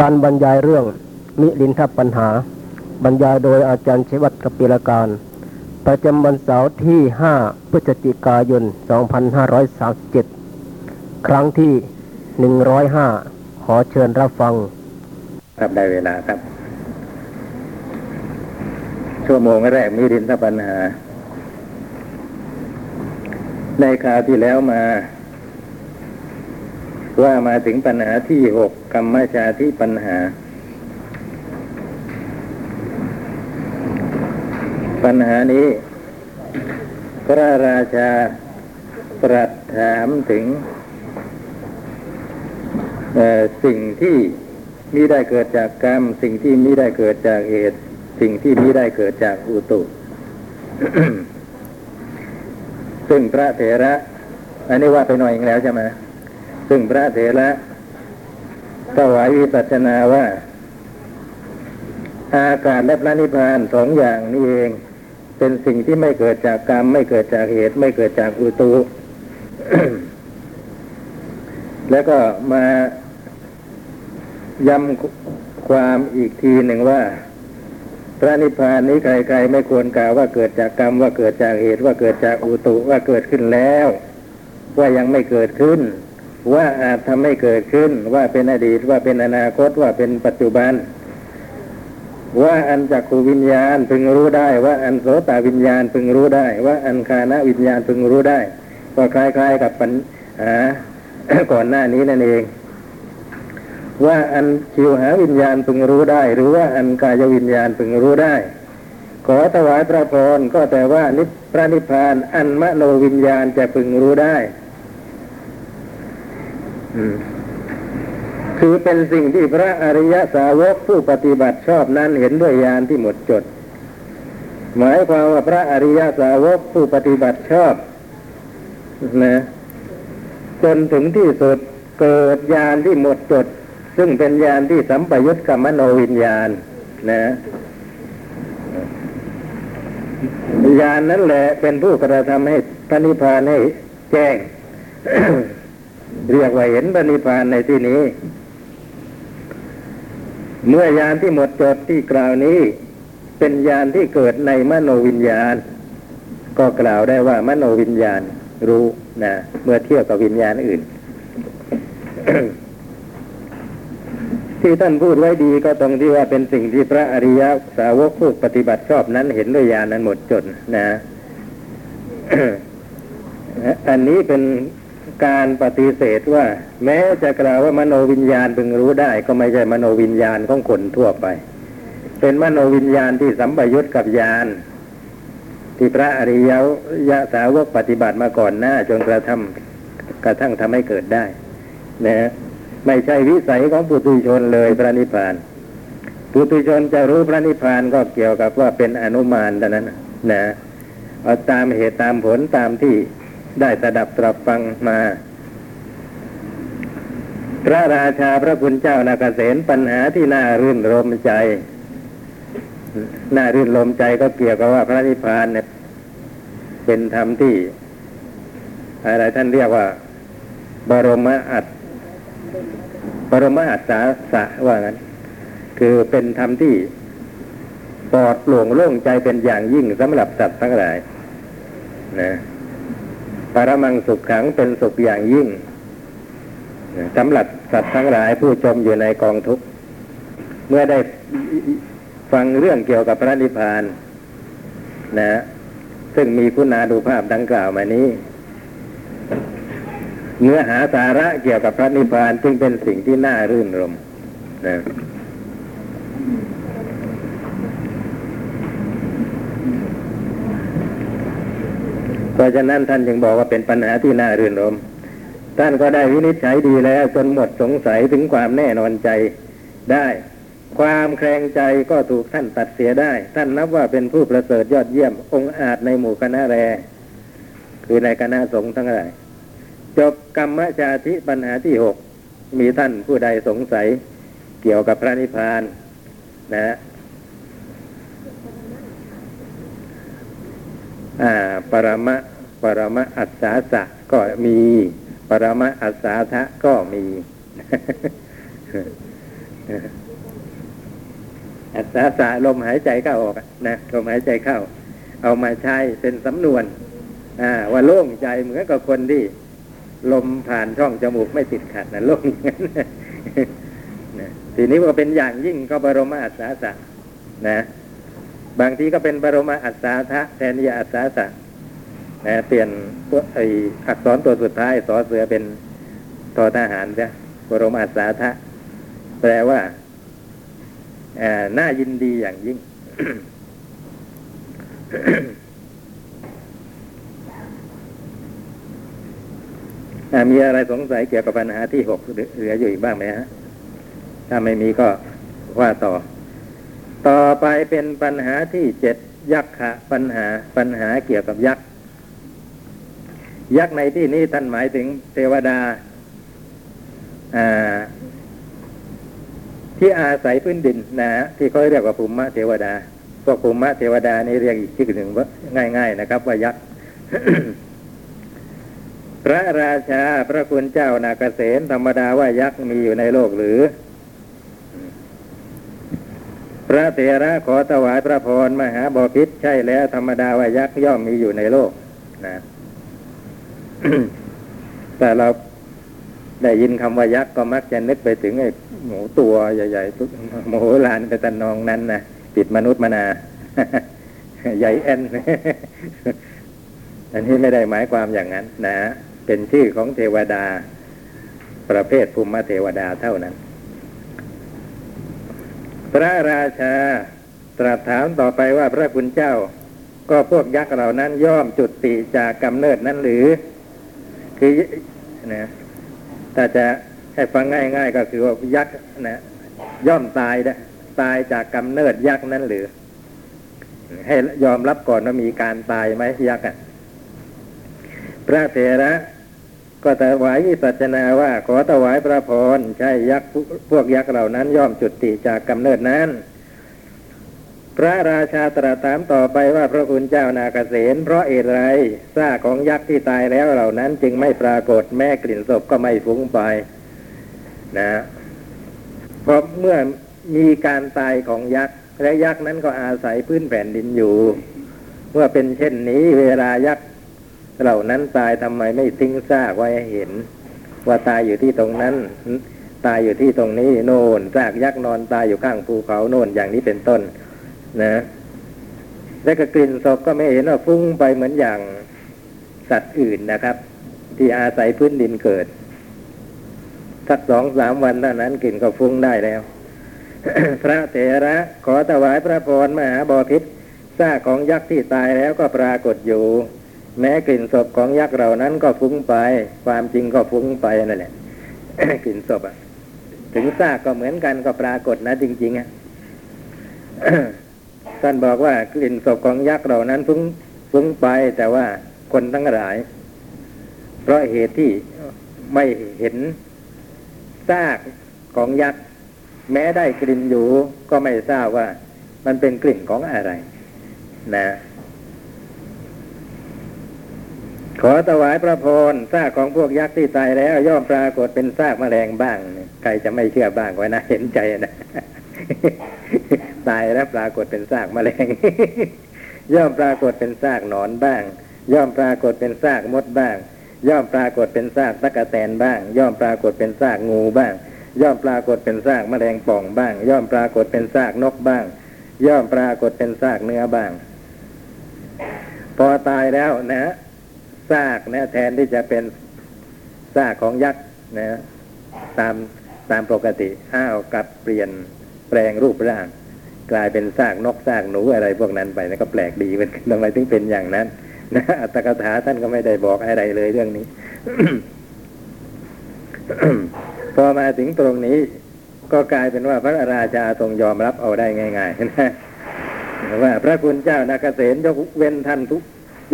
การบรรยายเรื่องมิลินทปัญหา บรรยายโดยอาจารย์ชวัตกปิลการ ประจำวันเสาร์ที่ 5 พฤศจิกายน 2537 ครั้งที่ 105 ขอเชิญรับฟัง ครับได้เวลาครับ ชั่วโมงแรกมีดินทปัญหา ในคราวที่แล้วมา ว่ามาถึงปัญหาที่หกกรรมชาที่ปัญหา ปัญหานี้ พระราชาตรัสถามถึงเอ่สิ่งที่มิได้เกิดจากกรรม สิ่งที่มิได้เกิดจากเหตุ สิ่งที่มิได้เกิดจากอุตุ ซึ่งพระเถระ อันนี้ว่าไปหน่อยอีกแล้วใช่ไหม ซึ่งพระเถระถวายวิปัสสนาว่า อากาศและพระนิพพานสองอย่างนี้เอง เป็นสิ่งที่ไม่เกิดจากกรรม ไม่เกิดจากเหตุ ไม่เกิดจากอุตุแล้วก็มาย้ำความอีกทีหนึ่งว่า พระนิพพานนี้ใครๆไม่ควรกล่าวว่าเกิดจากกรรมว่าเกิดจากเหตุว่าเกิดจากอุตุว่าเกิดขึ้นแล้ว ว่ายังไม่เกิดขึ้น ว่าอาจทำให้เกิดขึ้น ว่าเป็นอดีตว่าเป็นอนาคตว่าเป็นปัจจุบัน ว่าอันจักขูวิญญาณพึงรู้ได้ ว่าอันโสตวิญญาณพึงรู้ได้ ว่าอันคานะวิญญาณพึงรู้ได้ ก็คล้าย ๆ กับปัญหาก่อนหน้านี้นั่นเอง ว่าอันชิวหาวิญญาณพึงรู้ได้ หรือว่าอันกายวิญญาณพึงรู้ได้ ขอถวายพระพรก็แต่ว่านิพระนิพพานอันมโนวิญญาณจะพึงรู้ได้ คือเป็นสิ่งที่พระอริยสาวกผู้ปฏิบัติชอบนั้นเห็นด้วยญาณที่หมดจด หมายความว่าพระอริยสาวกผู้ปฏิบัติชอบนะจนถึงที่สุดเกิดญาณที่หมดจด ซึ่งเป็นญาณที่สัมปยุตกับมโนวิญญาณ นะญาณนั้นแหละเป็นผู้กระทำให้พระนิพพานให้แจ้ง เรียกว่าเห็นพระนิพพานในที่นี้ เมื่อยานที่หมดจดที่กล่าวนี้ เป็นยานที่เกิดในมโนวิญญาณ ก็กล่าวได้ว่ามโนวิญญาณรู้นะเมื่อเทียบกับวิญญาณอื่น ที่ท่านพูดไว้ดีก็ตรงที่ว่าเป็นสิ่งที่พระอริยสาวกผู้ปฏิบัติชอบนั้นเห็นด้วยญาณนั้นหมดจดนะ อันนี้เป็น การปฏิเสธว่า แม้จะกล่าวว่ามโนวิญญาณพึงรู้ได้ ก็ไม่ใช่มโนวิญญาณของคนทั่วไป เป็นมโนวิญญาณที่สัมปยุตกับญาณที่พระอริยยะสาวกปฏิบัติมาก่อนหน้าจนกระทำกระทั่งทำให้เกิดได้นะไม่ใช่วิสัยของปุถุชนเลยพระนิพพานปุถุชนจะรู้พระนิพพานก็เกี่ยวกับว่าเป็นอนุมานเท่นั้นนะเอาตามเหตุตามผลตามที่ ได้สดับตรับฟังมา พระราชาพระคุณเจ้านาเกษตปัญหาที่น่ารื่นรมใจ น่ารื่นรมใจก็เกี่ยวกับว่าพระนิพพานเนี่ยเป็นธรรมที่ อะไรท่านเรียกว่า บรมอัตบรมอัตสาสะว่างั้น คือเป็นธรรมที่ปลอดโปร่งโล่งใจเป็นอย่างยิ่งสำหรับสัตว์ทั้งหลายนะ ปรมังสุขขังเป็นสุขอย่างยิ่งสำหรับสัตว์ทั้งหลายผู้จมอยู่ในกองทุกข์เมื่อได้ฟังเรื่องเกี่ยวกับพระนิพพานนะซึ่งมีคุณาดูภาพดังกล่าวมานี้ เนื้อหาสาระเกี่ยวกับพระนิพพานจึงเป็นสิ่งที่น่ารื่นรมนะ ราะฉะนั้นท่านจึงบอกว่าเป็นปัญหาที่น่ารื่นรมท่านก็ได้วินิจฉัยดีแล้วจนหมดสงสัยถึงความแน่นอนใจได้ ความแคลงใจก็ถูกท่านตัดเสียได้ ท่านนับว่าเป็นผู้ประเสริฐยอดเยี่ยมองอาจในหมู่คณะแรคือในคณะสงฆ์ทั้งหลายจบกรรมชาติปัญหาที่หกมีท่านผู้ใดสงสัยเกี่ยวกับพระนิพพานนะอ่า ปรมะ ปรมะอัศสาสะก็มี ปรมะอัศสาทะก็มีอัศสะลมหายใจเข้าออกนะลมหายใจเข้า เอามาใช้เป็นสำนวน อ่า ว่าโล่งใจเหมือนกับคนที่ลมผ่านช่องจมูกไม่ติดขัดนะโล่งอย่างนั้นนะทีนี้ว่าเป็นอย่างยิ่งก็บรมอัศสะนะ บางทีก็เป็นบรมอัศทะแทนยาอัศสะ นะเปลี่ยนตัวไออักษรตัวสุดท้ายสอเสือเป็นทอทหารจ้ะบรมอัศทะแปลว่าน่ายินดีอย่างยิ่ง มีอะไรสงสัยเกี่ยวกับปัญหาที่หกเหลืออยู่อีกบ้างไหมฮะ ถ้าไม่มีก็ว่าต่อ ต่อไปเป็นปัญหาที่เจ็ดยักษ์ะปัญหาปัญหาเกี่ยวกับยักษ์ ยักษ์ในที่นี้ท่านหมายถึงเทวดาที่อาศัยพื้นดินนะฮะที่เขาเรียกว่าภูมิเทวดาพวกภูมิเทวดานี่เรียกอีกชื่อหนึ่งว่าง่าย ๆ นะครับ ว่ายักษ์พระราชาพระคุณเจ้านาเกษตธรรมดาว่ายักษ์มีอยู่ในโลกหรือ พระเถระขอถวายพระพรมหาบอพิษใช่แล้วธรรมดาว่ายักษ์ย่อมมีอยู่ในโลกนะ แต่เราได้ยินคำว่ายักษ์ก็มักจะนึกไปถึงไอ้หมูตัวใหญ่ๆทุกโมโหลานไปตันนองนั้นนะติดมนุษย์มานา ใหญ่แอนอันนี้ไม่ได้หมายความอย่างนั้น นะ เป็นชื่อของเทวดา ประเภทภูมิเทวดาเท่านั้น พระราชาตรัสถามต่อไปว่าพระคุณเจ้า ก็พวกยักษ์เหล่านั้นย่อมจุดติจากกำเนิดนั้นหรือ คือนะถ้าจะให้ฟังง่าย ๆ ก็คือว่ายักษ์นะย่อมตายนะตายจากกำเนิดยักษ์นั้นหรือ ให้ยอมรับก่อนว่ามีการตายไหมยักษ์อะพระเถระก็ถวายวิสัชนาว่าขอถวายพระพรใช่ยักษ์พวกยักษ์เหล่านั้น ย่อมจุติจากกำเนิดนั้น พระราชาตรัสถามต่อไปว่าพระคุณเจ้านาเกษตเพราะเหตุไรซากของยักษ์ที่ตายแล้วเหล่านั้น จึงไม่ปรากฏแม่กลิ่นศพก็ไม่ฟุ้งไปนะเพราะเมื่อมีการตายของยักษ์และยักษ์นั้นก็อาศัยพื้นแผ่นดินอยู่ เมื่อเป็นเช่นนี้เวลายักษ์เหล่านั้นตายทำไมไม่ทิ้งซากไว้เห็น ว่าตายอยู่ที่ตรงนั้น ตายอยู่ที่ตรงนี้โน่นซากยักษ์นอนตายอยู่ข้างภูเขาโน่นอย่างนี้เป็นต้น นะและก็กลิ่นศพก็ไม่เห็นว่าฟุ้งไปเหมือนอย่างสัตว์อื่นนะครับ ที่อาศัยพื้นดินเกิดสักสองสามวันเท่านั้นกลิ่นก็ฟุ้งได้แล้ว พระเถระขอถวายพระพรมหาบอพิษซากของยักษ์ที่ตายแล้วก็ปรากฏอยู่ แม้กลิ่นศพของยักษ์เหล่านั้นก็ฟุ้งไป ความจริงก็ฟุ้งไปนั่นแหละกลิ่นศพอะถึงซากก็เหมือนกันก็ปรากฏนะจริงๆอะ ท่านบอกว่ากลิ่นศพของยักษ์เหล่านั้นฟุ้งฟุ้งไปแต่ว่าคนทั้งหลาย เพราะเหตุที่ไม่เห็นซากของยักษ์แม้ได้กลิ่นอยู่ก็ไม่ทราบว่า มันเป็นกลิ่นของอะไร นะ ขอถวายพระพรซากของพวกยักษ์ที่ตายแล้ว ย่อมปรากฏเป็นซากแมลงบ้าง ใครจะไม่เชื่อบ้างไว้นะเห็นใจนะ ตายแล้วปรากฏเป็นซากแมลง ย่อมปรากฏเป็นซากหนอนบ้าง ย่อมปรากฏเป็นซากมดบ้าง ย่อมปรากฏเป็นซากตะกะแตนบ้าง ย่อมปรากฏเป็นซากงูบ้าง ย่อมปรากฏเป็นซากแมลงป่องบ้าง ย่อมปรากฏเป็นซากนกบ้าง ย่อมปรากฏเป็นซากเนื้อบ้าง พอตายแล้วนะซากนะแทนที่จะเป็นซากของยักษ์นะตามตามปกติอ้าวกลับเปลี่ยน แปลงรูปร่าง กลายเป็นซากนกซากหนูอะไรพวกนั้นไปนะก็แปลกดีเหมือนกันทำไมถึงเป็นอย่างนั้นนะอัตถกถาท่านก็ไม่ได้บอกอะไรเลยเรื่องนี้พอมาถึงตรงนี้ ก็กลายเป็นว่าพระราชาทรงยอมรับเอาได้ง่ายๆนะว่าพระคุณเจ้านาเกษตยกเว้นท่านทุก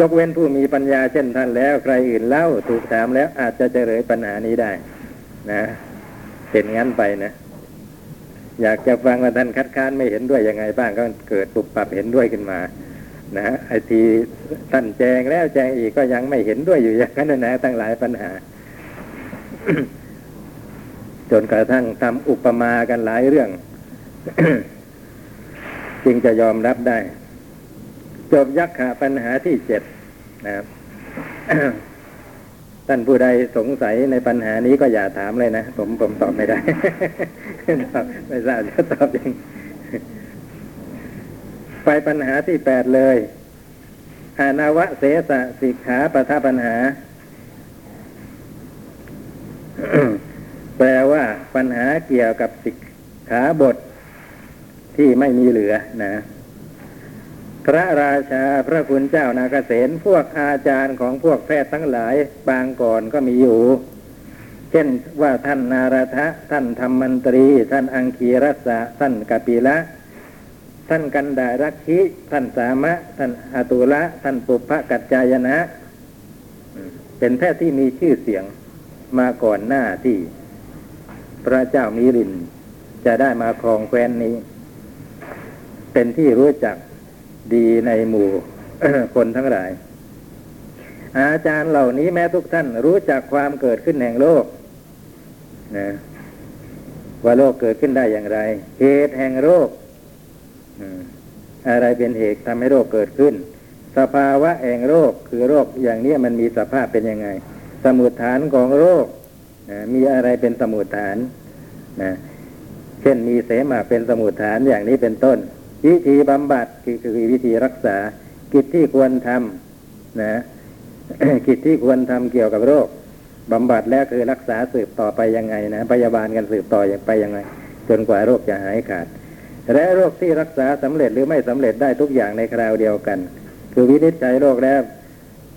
ยกเว้นผู้มีปัญญาเช่นท่านแล้วใครอื่นเล่าถูกถามแล้วอาจจะเจริญปัญหานี้ได้ นะเป็นงั้นไปนะ อยากจะฟังว่าท่านคัดค้านไม่เห็นด้วยยังไงบ้างก็เกิดปุบปับเห็นด้วยขึ้นมานะไอทีท่านแจงแล้วแจงอีกก็ยังไม่เห็นด้วยอยู่อย่างนั้นนะตั้งหลายปัญหา จนกระทั่งทำอุปมากันหลายเรื่อง จึงจะยอมรับได้ จบยักษ์ขาปัญหาที่เจ็ดนะครับ ท่านผู้ใดสงสัยในปัญหานี้ก็อย่าถามเลยนะ ผมผมตอบไม่ได้ ไม่ทราบจะตอบยังไปปัญหาที่แปดเลย อานาวะเสสะสิกขาปทาปัญหา แปลว่าปัญหาเกี่ยวกับสิกขาบทที่ไม่มีเหลือนะ พระราชาพระคุณเจ้านาเกษตพวกอาจารย์ของพวกแพทย์ทั้งหลายบางก่อนก็มีอยู่ เช่นว่าท่านนารทะท่านธรรมมันตรี ท่านอังคีรัสสะท่านกปิละ ท่านกันดารักขิท่านสามะ ท่านอตุละ ท่านปุพพกัจจายนะ เป็นแพทย์ที่มีชื่อเสียงมาก่อนหน้าที่ พระเจ้ามิรินจะได้มาครองแคว้นนี้ เป็นที่รู้จัก ดีในหมู่คนทั้งหลาย อาจารย์เหล่านี้แม้ทุกท่านรู้จักความเกิดขึ้นแห่งโลกนะว่าโลกเกิดขึ้นได้อย่างไร เหตุแห่งโรคอะไรเป็นเหตุทำให้โรคเกิดขึ้น สภาวะแห่งโรคคือโรคอย่างนี้มันมีสภาพเป็นยังไง สมุดฐานของโรคมีอะไรเป็นสมุดฐานนะเช่นมีเสมาเป็นสมุดฐานอย่างนี้เป็นต้น วิธีบำบัดคือวิธีรักษา กิจที่ควรทำนะกิจที่ควรทำเกี่ยวกับโรคบำบัดแล้วคือรักษาสืบต่อไปยังไงนะพยาบาลกันสืบต่อไปยังไง จนกว่าโรคจะหายขาด และโรคที่รักษาสำเร็จหรือไม่สำเร็จได้ทุกอย่างในคราวเดียวกัน คือวินิจฉัยโรคแล้ว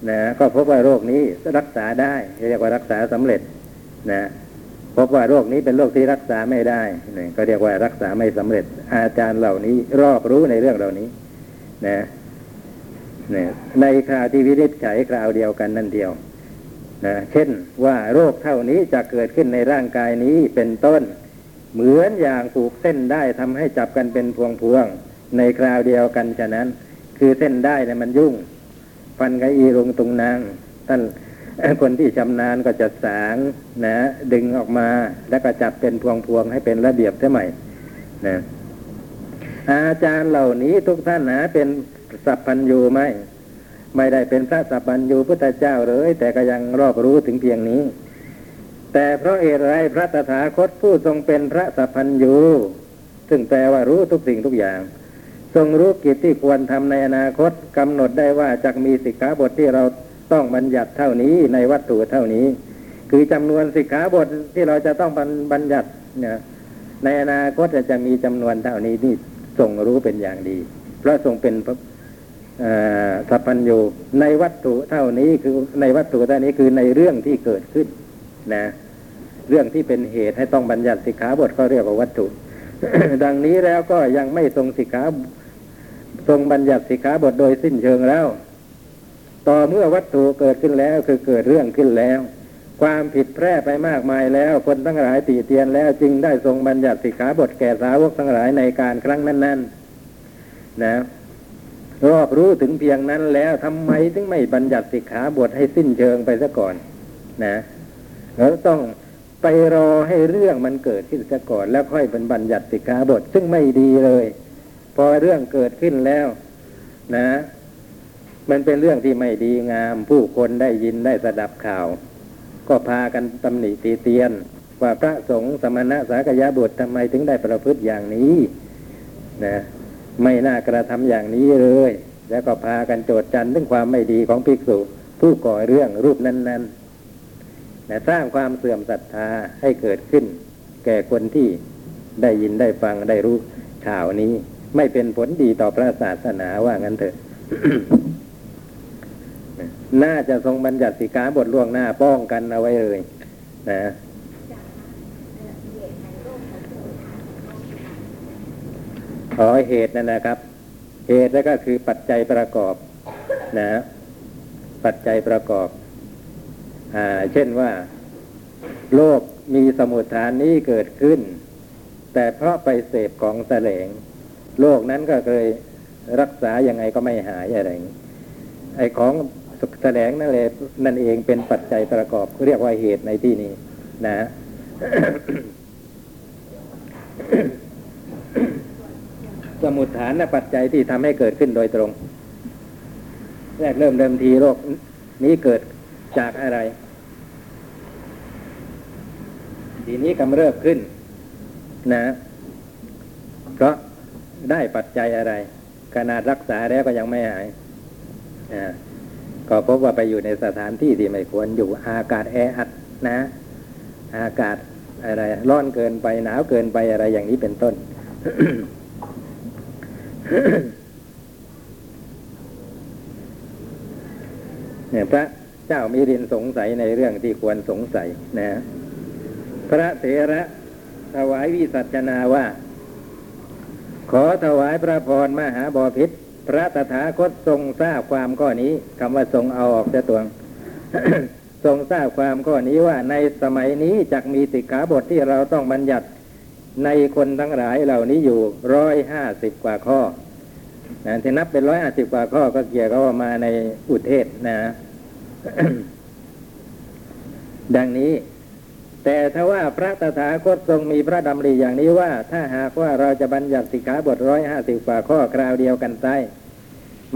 นะก็พบว่าโรคนี้รักษาได้เรียกว่ารักษาสำเร็จนะ พบว่าโรคนี้เป็นโรคที่รักษาไม่ได้นะก็เรียกว่ารักษาไม่สำเร็จ อาจารย์เหล่านี้รอบรู้ในเรื่องเหล่านี้ นะนะในคราวที่วินิจฉัยคราวเดียวกันนั่นเดียวนะเช่นว่าโรคเท่านี้จะเกิดขึ้นในร่างกายนี้เป็นต้น เหมือนอย่างผูกเส้นได้ทำให้จับกันเป็นพวงพวงๆในคราวเดียวกันฉะนั้น คือเส้นได้เนี่ยมันยุ่ง ฟันกบอีลงตรงนางท่าน คนที่ชำนาญก็จะสางนะ ดึงออกมาแล้วก็จับเป็นพวงๆให้เป็นระเบียบใช่ไหมนะอาจารย์เหล่านี้ทุกท่านนะเป็นสัพพัญญูไหมไม่ได้เป็นพระสัพพัญญูพุทธเจ้าเลย แต่ก็ยังรอบรู้ถึงเพียงนี้ แต่เพราะเหตุไรพระตถาคตผู้ทรงเป็นพระสัพพัญญูซึ่งแปลว่ารู้ทุกสิ่งทุกอย่าง ทรงรู้กิจที่ควรทำในอนาคตกำหนดได้ว่าจะมีสิกขาบทที่เรา ต้องบัญญัติเท่านี้ในวัตถุเท่านี้ คือจำนวนสิกขาบทที่เราจะต้องบัญญัติเนี่ยในอนาคตจะมีจำนวนเท่านี้นี่ทรงรู้เป็นอย่างดี เพราะทรงเป็นสัพพัญญูในวัตถุเท่านี้คือในวัตถุเท่านี้คือในเรื่องที่เกิดขึ้นนะ เรื่องที่เป็นเหตุให้ต้องบัญญัติสิกขาบทก็เรียกว่าวัตถุ ดังนี้แล้วก็ยังไม่ทรงสิกขาทรงบัญญัติสิกขาบทโดยสิ้นเชิงแล้ว ต่อเมื่อวัตถุเกิดขึ้นแล้วคือเกิดเรื่องขึ้นแล้ว ความผิดแพร่ไปมากมายแล้ว คนทั้งหลายตีเตียนแล้วจึงได้ทรงบัญญัติสิกขาบทแก่สาวกทั้งหลายในการครั้งนั้น ๆ นะรอบรู้ถึงเพียงนั้นแล้วทำไมถึงไม่บัญญัติสิกขาบทให้สิ้นเชิงไปซะก่อน นะเราต้องไปรอให้เรื่องมันเกิดขึ้นซะก่อน แล้วค่อยเป็นบัญญัติสิกขาบทซึ่งไม่ดีเลย พอเรื่องเกิดขึ้นแล้ว นะ มันเป็นเรื่องที่ไม่ดีงาม ผู้คนได้ยินได้สดับข่าว ก็พากันตำหนิตีเตียน ว่าพระสงฆ์สมณะสากยะบุตรทำไมถึงได้ประพฤติอย่างนี้นะไม่น่ากระทำอย่างนี้เลย แล้วก็พากันโจดจันถึงความไม่ดีของภิกษุผู้ก่อเรื่องรูปนั้นๆนะสร้างความเสื่อมศรัทธาให้เกิดขึ้น แก่คนที่ได้ยินได้ฟังได้รู้ข่าวนี้ ไม่เป็นผลดีต่อพระศาสนาว่างั้นเถอะ น่าจะทรงบัญญัติสิกขาบทล่วงหน้าป้องกันเอาไว้เลยนะขอเหตุนั่นนะครับ เหตุแล้วก็คือปัจจัยประกอบนะปัจจัยประกอบอ่าเช่นว่า โลกมีสมุทฐานนี้เกิดขึ้น แต่เพราะไปเสพของแสลง โลกนั้นก็เคยรักษายังไงก็ไม่หายอะไรไอ้ของ แสลงนั่นเลยนั่นเองเป็นปัจจัยประกอบเรียกว่าเหตุในที่นี้นะสมุดฐานและปัจจัยที่ทำให้เกิดขึ้นโดยตรง แรกเริ่มเดิมทีโรคนี้เกิดจากอะไร ทีนี้กำเริบขึ้น นะ เพราะได้ปัจจัยอะไร ขนาดรักษาแล้วก็ยังไม่หายนะ ก็พบว่าไปอยู่ในสถานที่ที่ไม่ควรอยู่อากาศแออัดนะ อากาศอะไรร้อนเกินไปหนาวเกินไปอะไรอย่างนี้เป็นต้น เนี่ยพระเจ้ามีรินสงสัยในเรื่องที่ควรสงสัยนะ พระเถระถวายวิสัชนาว่า ขอถวายพระพรมหาบอพิษ พระตถาคตทรงทราบความข้อนี้คำว่าทรงเอาออกจะตวงทรงทราบความข้อนี้ว่าในสมัยนี้จักมีสิกขาบทที่เราต้องบัญญัติในคนทั้งหลายเหล่านี้อยู่ร้อยห้าสิบกว่าข้อนะที่นับเป็นร้อยห้าสิบกว่าข้อก็เกี่ยวกับมาในอุเทศนะ ดังนี้ แต่ถ้าว่าพระตถาคตทรงมีพระดำริอย่างนี้ว่า ถ้าหากว่าเราจะบัญญัติสิกขาบทร้อยห้าสิบกว่าข้อคราวเดียวกันไซ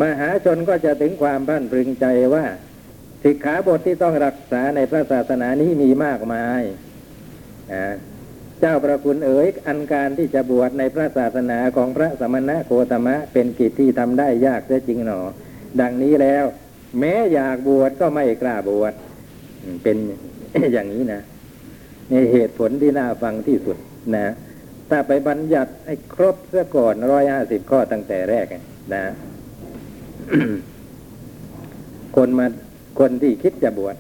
มหาชนก็จะถึงความพันพรึงใจว่า สิกขาบทที่ต้องรักษาในพระศาสนานี้มีมากมายเจ้าประคุณเอ๋ยอันการที่จะบวชในพระศาสนาของพระสมณะโคตมะ เป็นกิจที่ทำได้ยากเสียจริงหนอ ดังนี้แล้ว แม้อยากบวชก็ไม่กล้าบวชเป็นอย่างนี้นะ ในเหตุผลที่น่าฟังที่สุดนะ ถ้าไปบัญญัติให้ครบเสียก่อนร้อยห้าสิบข้อตั้งแต่แรกนะ คนมาคนที่คิดจะบวช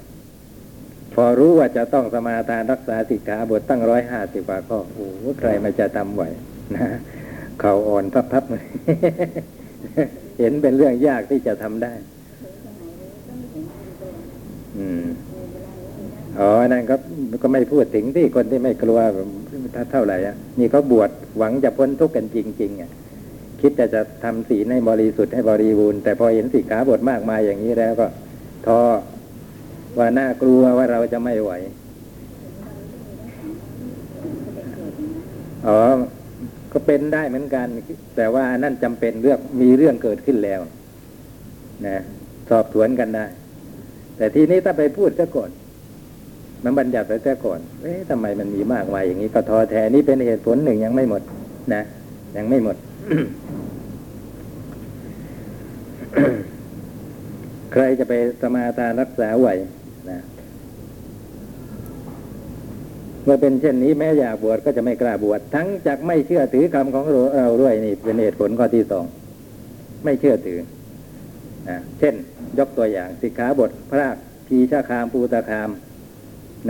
พอรู้ว่าจะต้องสมาทานรักษาสิกขาบทตั้งร้อยห้าสิบกว่าข้อโอ้โหใครมาจะทำไหวนะเขาอ่อนพับๆเลยเห็นเป็นเรื่องยากที่จะทำได้ อืม อ๋อนั่นก็ก็ไม่พูดถึงที่คนที่ไม่กลัวเท่าไหร่อะนี่เขาบวชหวังจะพ้นทุกข์กันจริงๆอะคิดจะจะทำศีลให้บริสุทธิ์ให้บริบูรณ์แต่พอเห็นสิกขาบทมากมายอย่างนี้แล้วก็ท้อว่าน่ากลัวว่าเราจะไม่ไหวอ๋อก็เป็นได้เหมือนกัน แต่ว่านั่นจำเป็นเรื่องมีเรื่องเกิดขึ้นแล้วนะสอบสวนกันได้ แต่ทีนี้ถ้าไปพูดซะก่อน มันบัญญัติไปซะก่อนเอ๊ะทำไมมันมีมากมายอย่างนี้ก็ท้อแท้นี่เป็นเหตุผลหนึ่งยังไม่หมด นะ ยังไม่หมด ใครจะไปสมาทานรักษาไหวนะเมื่อเป็นเช่นนี้แม้อยากบวชก็จะไม่กล้าบวชทั้งจากไม่เชื่อถือคำของเราด้วยนี่เป็นเหตุผลข้อที่สองไม่เชื่อถือนะเช่น ยกตัวอย่างสิกขาบทพระพีชาคามปูตาคาม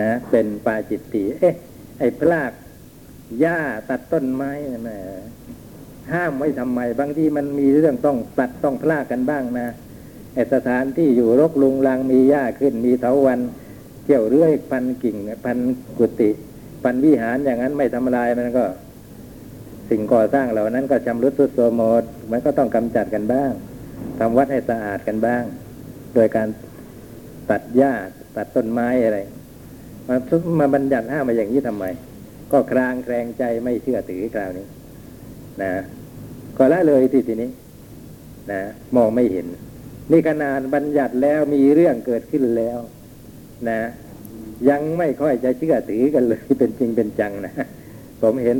นะ เป็นปาจิตติเอ๊ะ ไอ้พรากหญ้าตัดต้นไม้นะแหมห้ามไว้ทำไม บางทีมันมีเรื่องต้องตัดต้องพลากกันบ้างนะไอ้สถานที่อยู่รกลุงลังมีหญ้าขึ้นมีเถาวันเกี่ยวเรื่อยพันกิ่งพันกุฏิพันวิหารอย่างนั้นไม่ทำลายมันก็ สิ่งก่อสร้างเหล่านั้นก็ชำรุดทรุดโทรมหมดมันก็ต้องกำจัดกันบ้างทำวัดให้สะอาดกันบ้าง โดยการตัดหญ้าตัดต้นไม้อะไร มามาบัญญัติห้ามมาอย่างนี้ทำไม ก็ครางแคลงใจไม่เชื่อถือคราวนี้ นะก็ละเลยที่ทีนี้ นะมองไม่เห็น นี่ขนาดบัญญัติแล้วมีเรื่องเกิดขึ้นแล้ว นะ ยังไม่ค่อยจะเชื่อถือกันเลยเป็นจริงเป็นจังนะผมเห็น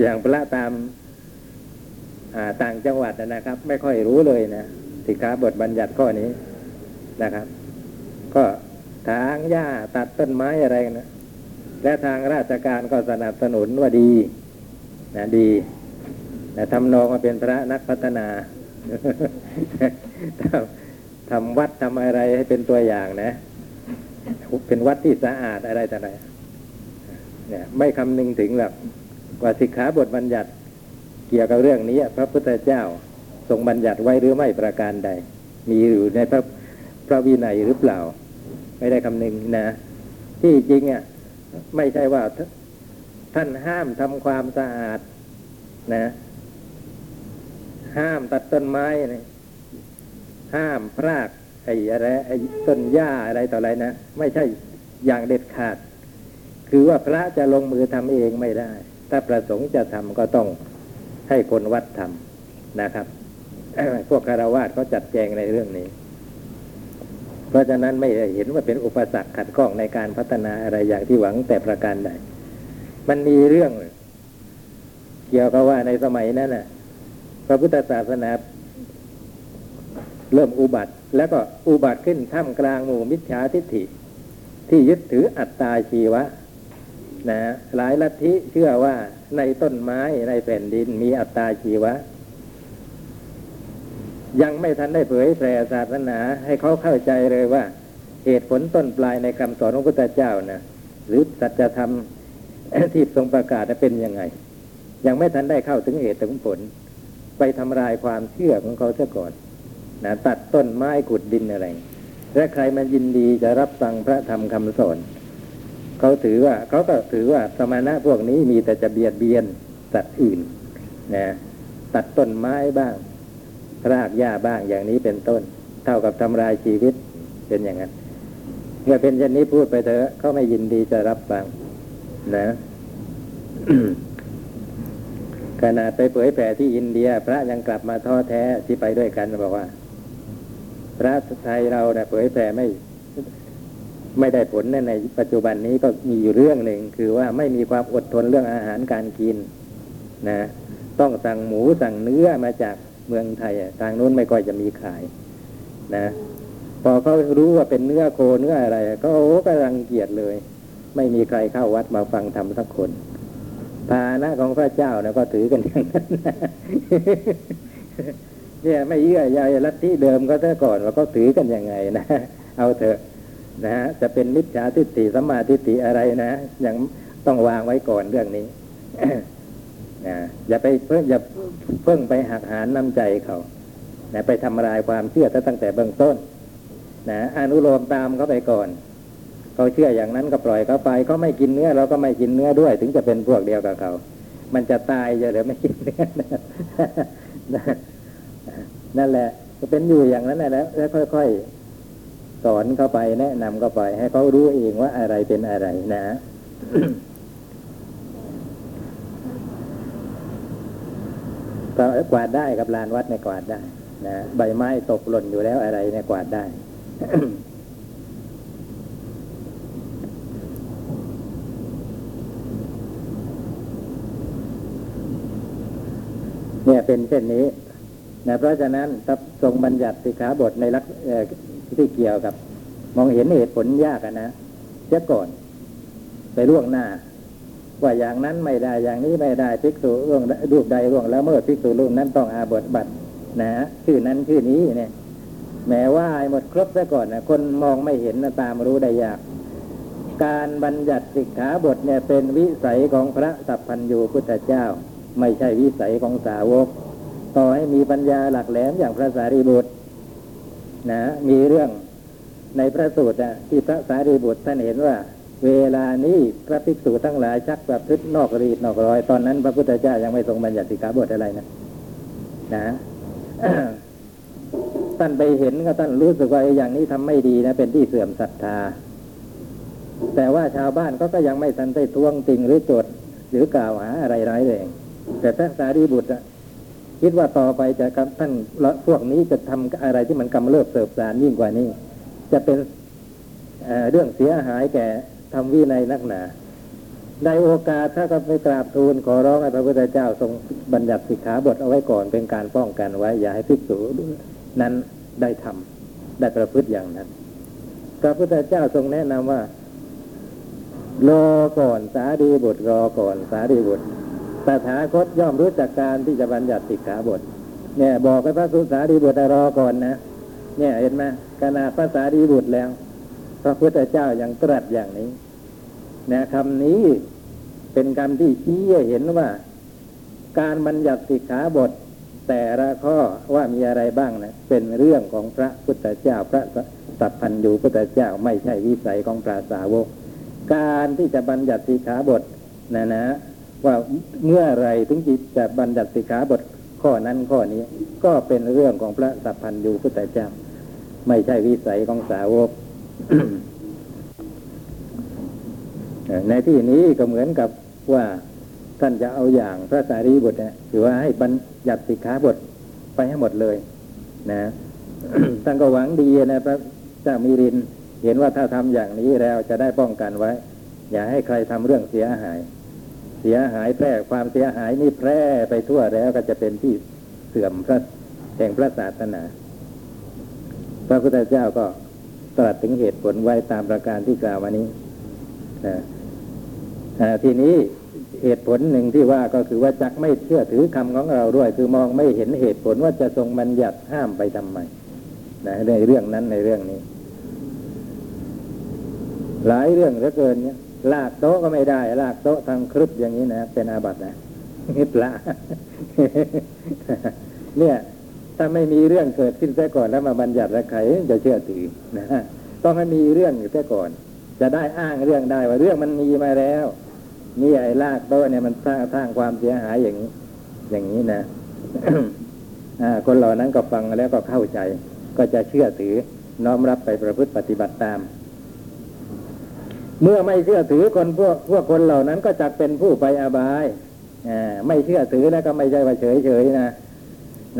อย่างพระตามต่างจังหวัดนะครับ ไม่ค่อยรู้เลยนะสิกขาบทบัญญัติข้อนี้นะครับ ก็ ทางหญ้าตัดต้นไม้อะไรนะและทางราชการก็สนับสนุนว่าดีนะดีนะทำนองมาเป็นพระนักพัฒนาทำวัดทำอะไรให้เป็นตัวอย่างนะ เป็นวัดที่สะอาดอะไรแต่ไหนเนี่ย ไม่คำนึงถึงหรอกว่าสิกขาบทบัญญัติเกี่ยวกับเรื่องนี้ พระพุทธเจ้าทรงบัญญัติไว้หรือไม่ประการใด มีอยู่ในพระพระวินัยหรือเปล่า ไม่ได้คำนึงนะ ที่จริงอะไม่ใช่ว่าท่านห้ามทำความสะอาดนะ ห้ามตัดต้นไม้นะห้ามพรากไอ้อะไรไอ้ต้นหญ้าอะไรต่ออะไรนะ ไม่ใช่อย่างเด็ดขาด คือว่าพระจะลงมือทำเองไม่ได้ ถ้าประสงค์จะทำก็ต้องให้คนวัดทำนะครับ พวกคารวาสเขาจัดแจงในเรื่องนี้ เพราะฉะนั้นไม่เห็นว่าเป็นอุปสรรคขัดข้องในการพัฒนาอะไรอย่างที่หวังแต่ประการใดมันมีเรื่อง เกี่ยวกับว่าในสมัยนั้นน่ะ พระพุทธศาสนาเริ่มอุบัติ แล้วก็อุบัติขึ้นท่ามกลางหมู่มิจฉาทิฏฐิ ที่ยึดถืออัตตาชีวะนะหลายลัทธิเชื่อว่าในต้นไม้ในแผ่นดินมีอัตตาชีวะ ยังไม่ทันได้เผยแผ่ศาสนา ให้เขาเข้าใจเลยว่า เหตุผลต้นปลายในคำสอนของพระพุทธเจ้านะหรือสัจธรรมที่ทรงประกาศน่ะเป็นยังไง ยังไม่ทันได้เข้าถึงเหตุถึงผล ไปทำลายความเชื่อของเขาเสียก่อนนะตัดต้นไม้ขุดดินอะไร และใครมันยินดีจะรับฟังพระธรรมคำสอนเขาถือว่าเขาก็ถือว่าสมณะพวกนี้มีแต่จะเบียดเบียนสัตว์อื่นนะตัดต้นไม้บ้าง รากหญ้าบ้างอย่างนี้เป็นต้น เท่ากับทำลายชีวิตเป็นอย่างนั้น เมื่อเป็นเช่นนี้พูดไปเถอะเขาไม่ยินดีจะรับฟังนะขนาดไปเผยแผ่ที่อินเดีย พระยังกลับมาท้อแท้ที่ไปด้วยกันบอกว่า พระไทยเราเนี่ยเผยแผ่ไม่ไม่ได้ผลในในปัจจุบันนี้ก็มีอยู่เรื่องหนึ่งคือว่าไม่มีความอดทนเรื่องอาหารการกิน นะ ต้องสั่งหมูสั่งเนื้อมาจาก เมืองไทยอะทางนู้นไม่ค่อยจะมีขาย นะ พอเขารู้ว่าเป็นเนื้อโคเนื้ออะไร ก็โอ้ก็รังเกียจเลย ไม่มีใครเข้าวัดมาฟังธรรมสักคนภาณะของพระเจ้านะก็ถือกันอย่างนั้นเนี่ยไม่เยื่อใยลัทธิเดิมก็แต่ก่อนว่าเขาถือกันยังไงนะเอาเถอะนะฮะจะเป็นมิจฉาทิฏฐิสัมมาทิฏฐิอะไรนะยังต้องวางไว้ก่อนเรื่องนี้ นะอย่าไปเพิ่งอย่าเพิ่งไปหักหานน้ำใจเขานะไปทำลายความเชื่อตั้งแต่เบื้องต้นนะอนุโลมตามเขาไปก่อนเขาเชื่ออย่างนั้นก็ปล่อยเขาไปเขาไม่กินเนื้อเราก็ไม่กินเนื้อด้วย ถึงจะเป็นพวกเดียวกับเขา มันจะตายจะเดี๋ยวไม่กินเนื้อนั่นแหละก็เป็นอยู่อย่างนั้นแหละแล้วแล้วค่อยๆสอนเข้าไปแนะนำเข้าไป ให้เขารู้เองว่าอะไรเป็นอะไรนะ ก็กวาดได้กับลานวัดในยกวาดได้นะใบไม้ตกหล่นอยู่แล้วอะไรเนี่ยกวาดได้เนี่ยเป็นเช่นนี้นะเพราะฉะนั้นถ้าทรงบัญญัติสิกขาบทในลักที่เกี่ยวกับ มองเห็นเหตุผลยากอะนะเสียก่อน ไปล่วงหน้า ว่าอย่างนั้นไม่ได้อย่างนี้ไม่ได้ภิกษุร่วงรูปใดร่วงแล้วเมื่อภิกษุรูปนั้นต้องอาบทบัตรนะชื่อนั้นชื่อนี้เนี่ย แม้ว่าหหมดครบซะก่อนนะคนมองไม่เห็นนะตามรู้ได้ยาก การบัญญัติสิกขาบทเนี่ยเป็นวิสัยของพระสัพพัญญูพุทธเจ้า ไม่ใช่วิสัยของสาวก ต่อให้มีปัญญาหลักแหลมอย่างพระสารีบุตรนะมีเรื่องในพระสูตรอะที่พระสารีบุตรท่านเห็นว่า เวลานี้พระภิกษุทั้งหลายชักประพฤตินอกรีดนอกรอย ตอนนั้น พระพุทธเจ้ายังไม่ทรงบัญญัติสิกขาบทอะไรนะ นะท่านไปเห็นก็ท่านรู้สึกว่าอย่างนี้ทำไม่ดีนะเป็นที่เสื่อมศรัทธา แต่ว่าชาวบ้านก็ก็ยังไม่ทันได้ท้วงติงหรือโจทย์หรือกล่าวหาอะไรร้ายแรงแต่พระสารีบุตรคิดว่าต่อไปจะท่านพวกนี้จะทำอะไรที่มันกำเริบเสบสารยิ่งกว่านี้ จะเป็นเเรื่องเสียหายแก่ ทำวินัยนักหนา ในโอกาสถ้าก็ไปกราบทูลขอร้องให้พระพุทธเจ้าทรงบัญญัติสิกขาบทเอาไว้ก่อนเป็นการป้องกันไว้ อย่าให้ภิกษุนั้นได้ทำได้ประพฤติอย่างนั้น พระพุทธเจ้าทรงแนะนำว่ารอก่อนสารีบุตรรอก่อนสารีบุตรตถาคตย่อมรู้จักการที่จะบัญญัติสิกขาบท เนี่ย บอกให้พระสุสารีบุตรรอก่อนนะ เนี่ยเห็นไหมขนาดพระสารีบุตรแล้ว พระพุทธเจ้ายังตรัสอย่างนี้นะคำนี้เป็นคำที่ชี้ให้เห็นว่า การบัญญัติสิกขาบท แต่ละข้อว่ามีอะไรบ้างนะเป็นเรื่องของพระพุทธเจ้าพระสัพพันยูพุทธเจ้าไม่ใช่วิสัยของพระสาวก การที่จะบัญญัติสิกขาบทนะนะ ว่าเมื่อไรถึงจิตจะบัญญัติสิกขาบทข้อนั้นข้อนี้ก็เป็นเรื่องของพระสัพพันยูพุทธเจ้า ไม่ใช่วิสัยของสาวก ในที่นี้ก็เหมือนกับว่าท่านจะเอาอย่างพระสารีบุตรเนี่ยถือว่าให้บัญญัติสิกขาบทไปให้หมดเลย นะท่านก็หวังดีนะพระเจ้ามีรินเห็นว่าถ้าทำอย่างนี้แล้วจะได้ป้องกันไว้ อย่าให้ใครทำเรื่องเสียหาย เสียหายแพร่ความเสียหายนี่แพร่ไปทั่วแล้วก็จะเป็นที่เสื่อมพระแห่งพระศาสนา พระพุทธเจ้าก็ ตรัสถึงเหตุผลไว้ตามประการที่กล่าวมานี้นะทีนี้เหตุผลหนึ่งที่ว่าก็คือว่าจักไม่เชื่อถือคำของเราด้วย คือมองไม่เห็นเหตุผลว่าจะทรงบัญญัติห้ามไปทำไมนะในเรื่องนั้นในเรื่องนี้ หลายเรื่องเหลือเกินเนี่ยลากโต๊ะก็ไม่ได้ ลากโต๊ะทางครึบอย่างนี้นะเป็นอาบัตินะนี่ปลาเนี่ย ถ้าไม่มีเรื่องเกิดขึ้นซะก่อนแล้วมาบัญญัติแล้วใครจะเชื่อถือนะต้องให้มีเรื่องอยู่ซะก่อน จะได้อ้างเรื่องได้ว่าเรื่องมันมีมาแล้วนี่ไอ้ลากโต๊ะเนี่ยมันสร้างสร้างความเสียหายอย่างนี้อย่างนี้นะคนเหล่านั้นก็ฟังแล้วก็เข้าใจ ก็จะเชื่อถือน้อมรับไปประพฤติปฏิบัติตาม เมื่อไม่เชื่อถือคนพวกพวกคนเหล่านั้นก็จะเป็นผู้ไปอบายอไม่เชื่อถือแล้วก็ไม่ใช่ว่าเฉยเฉยๆนะ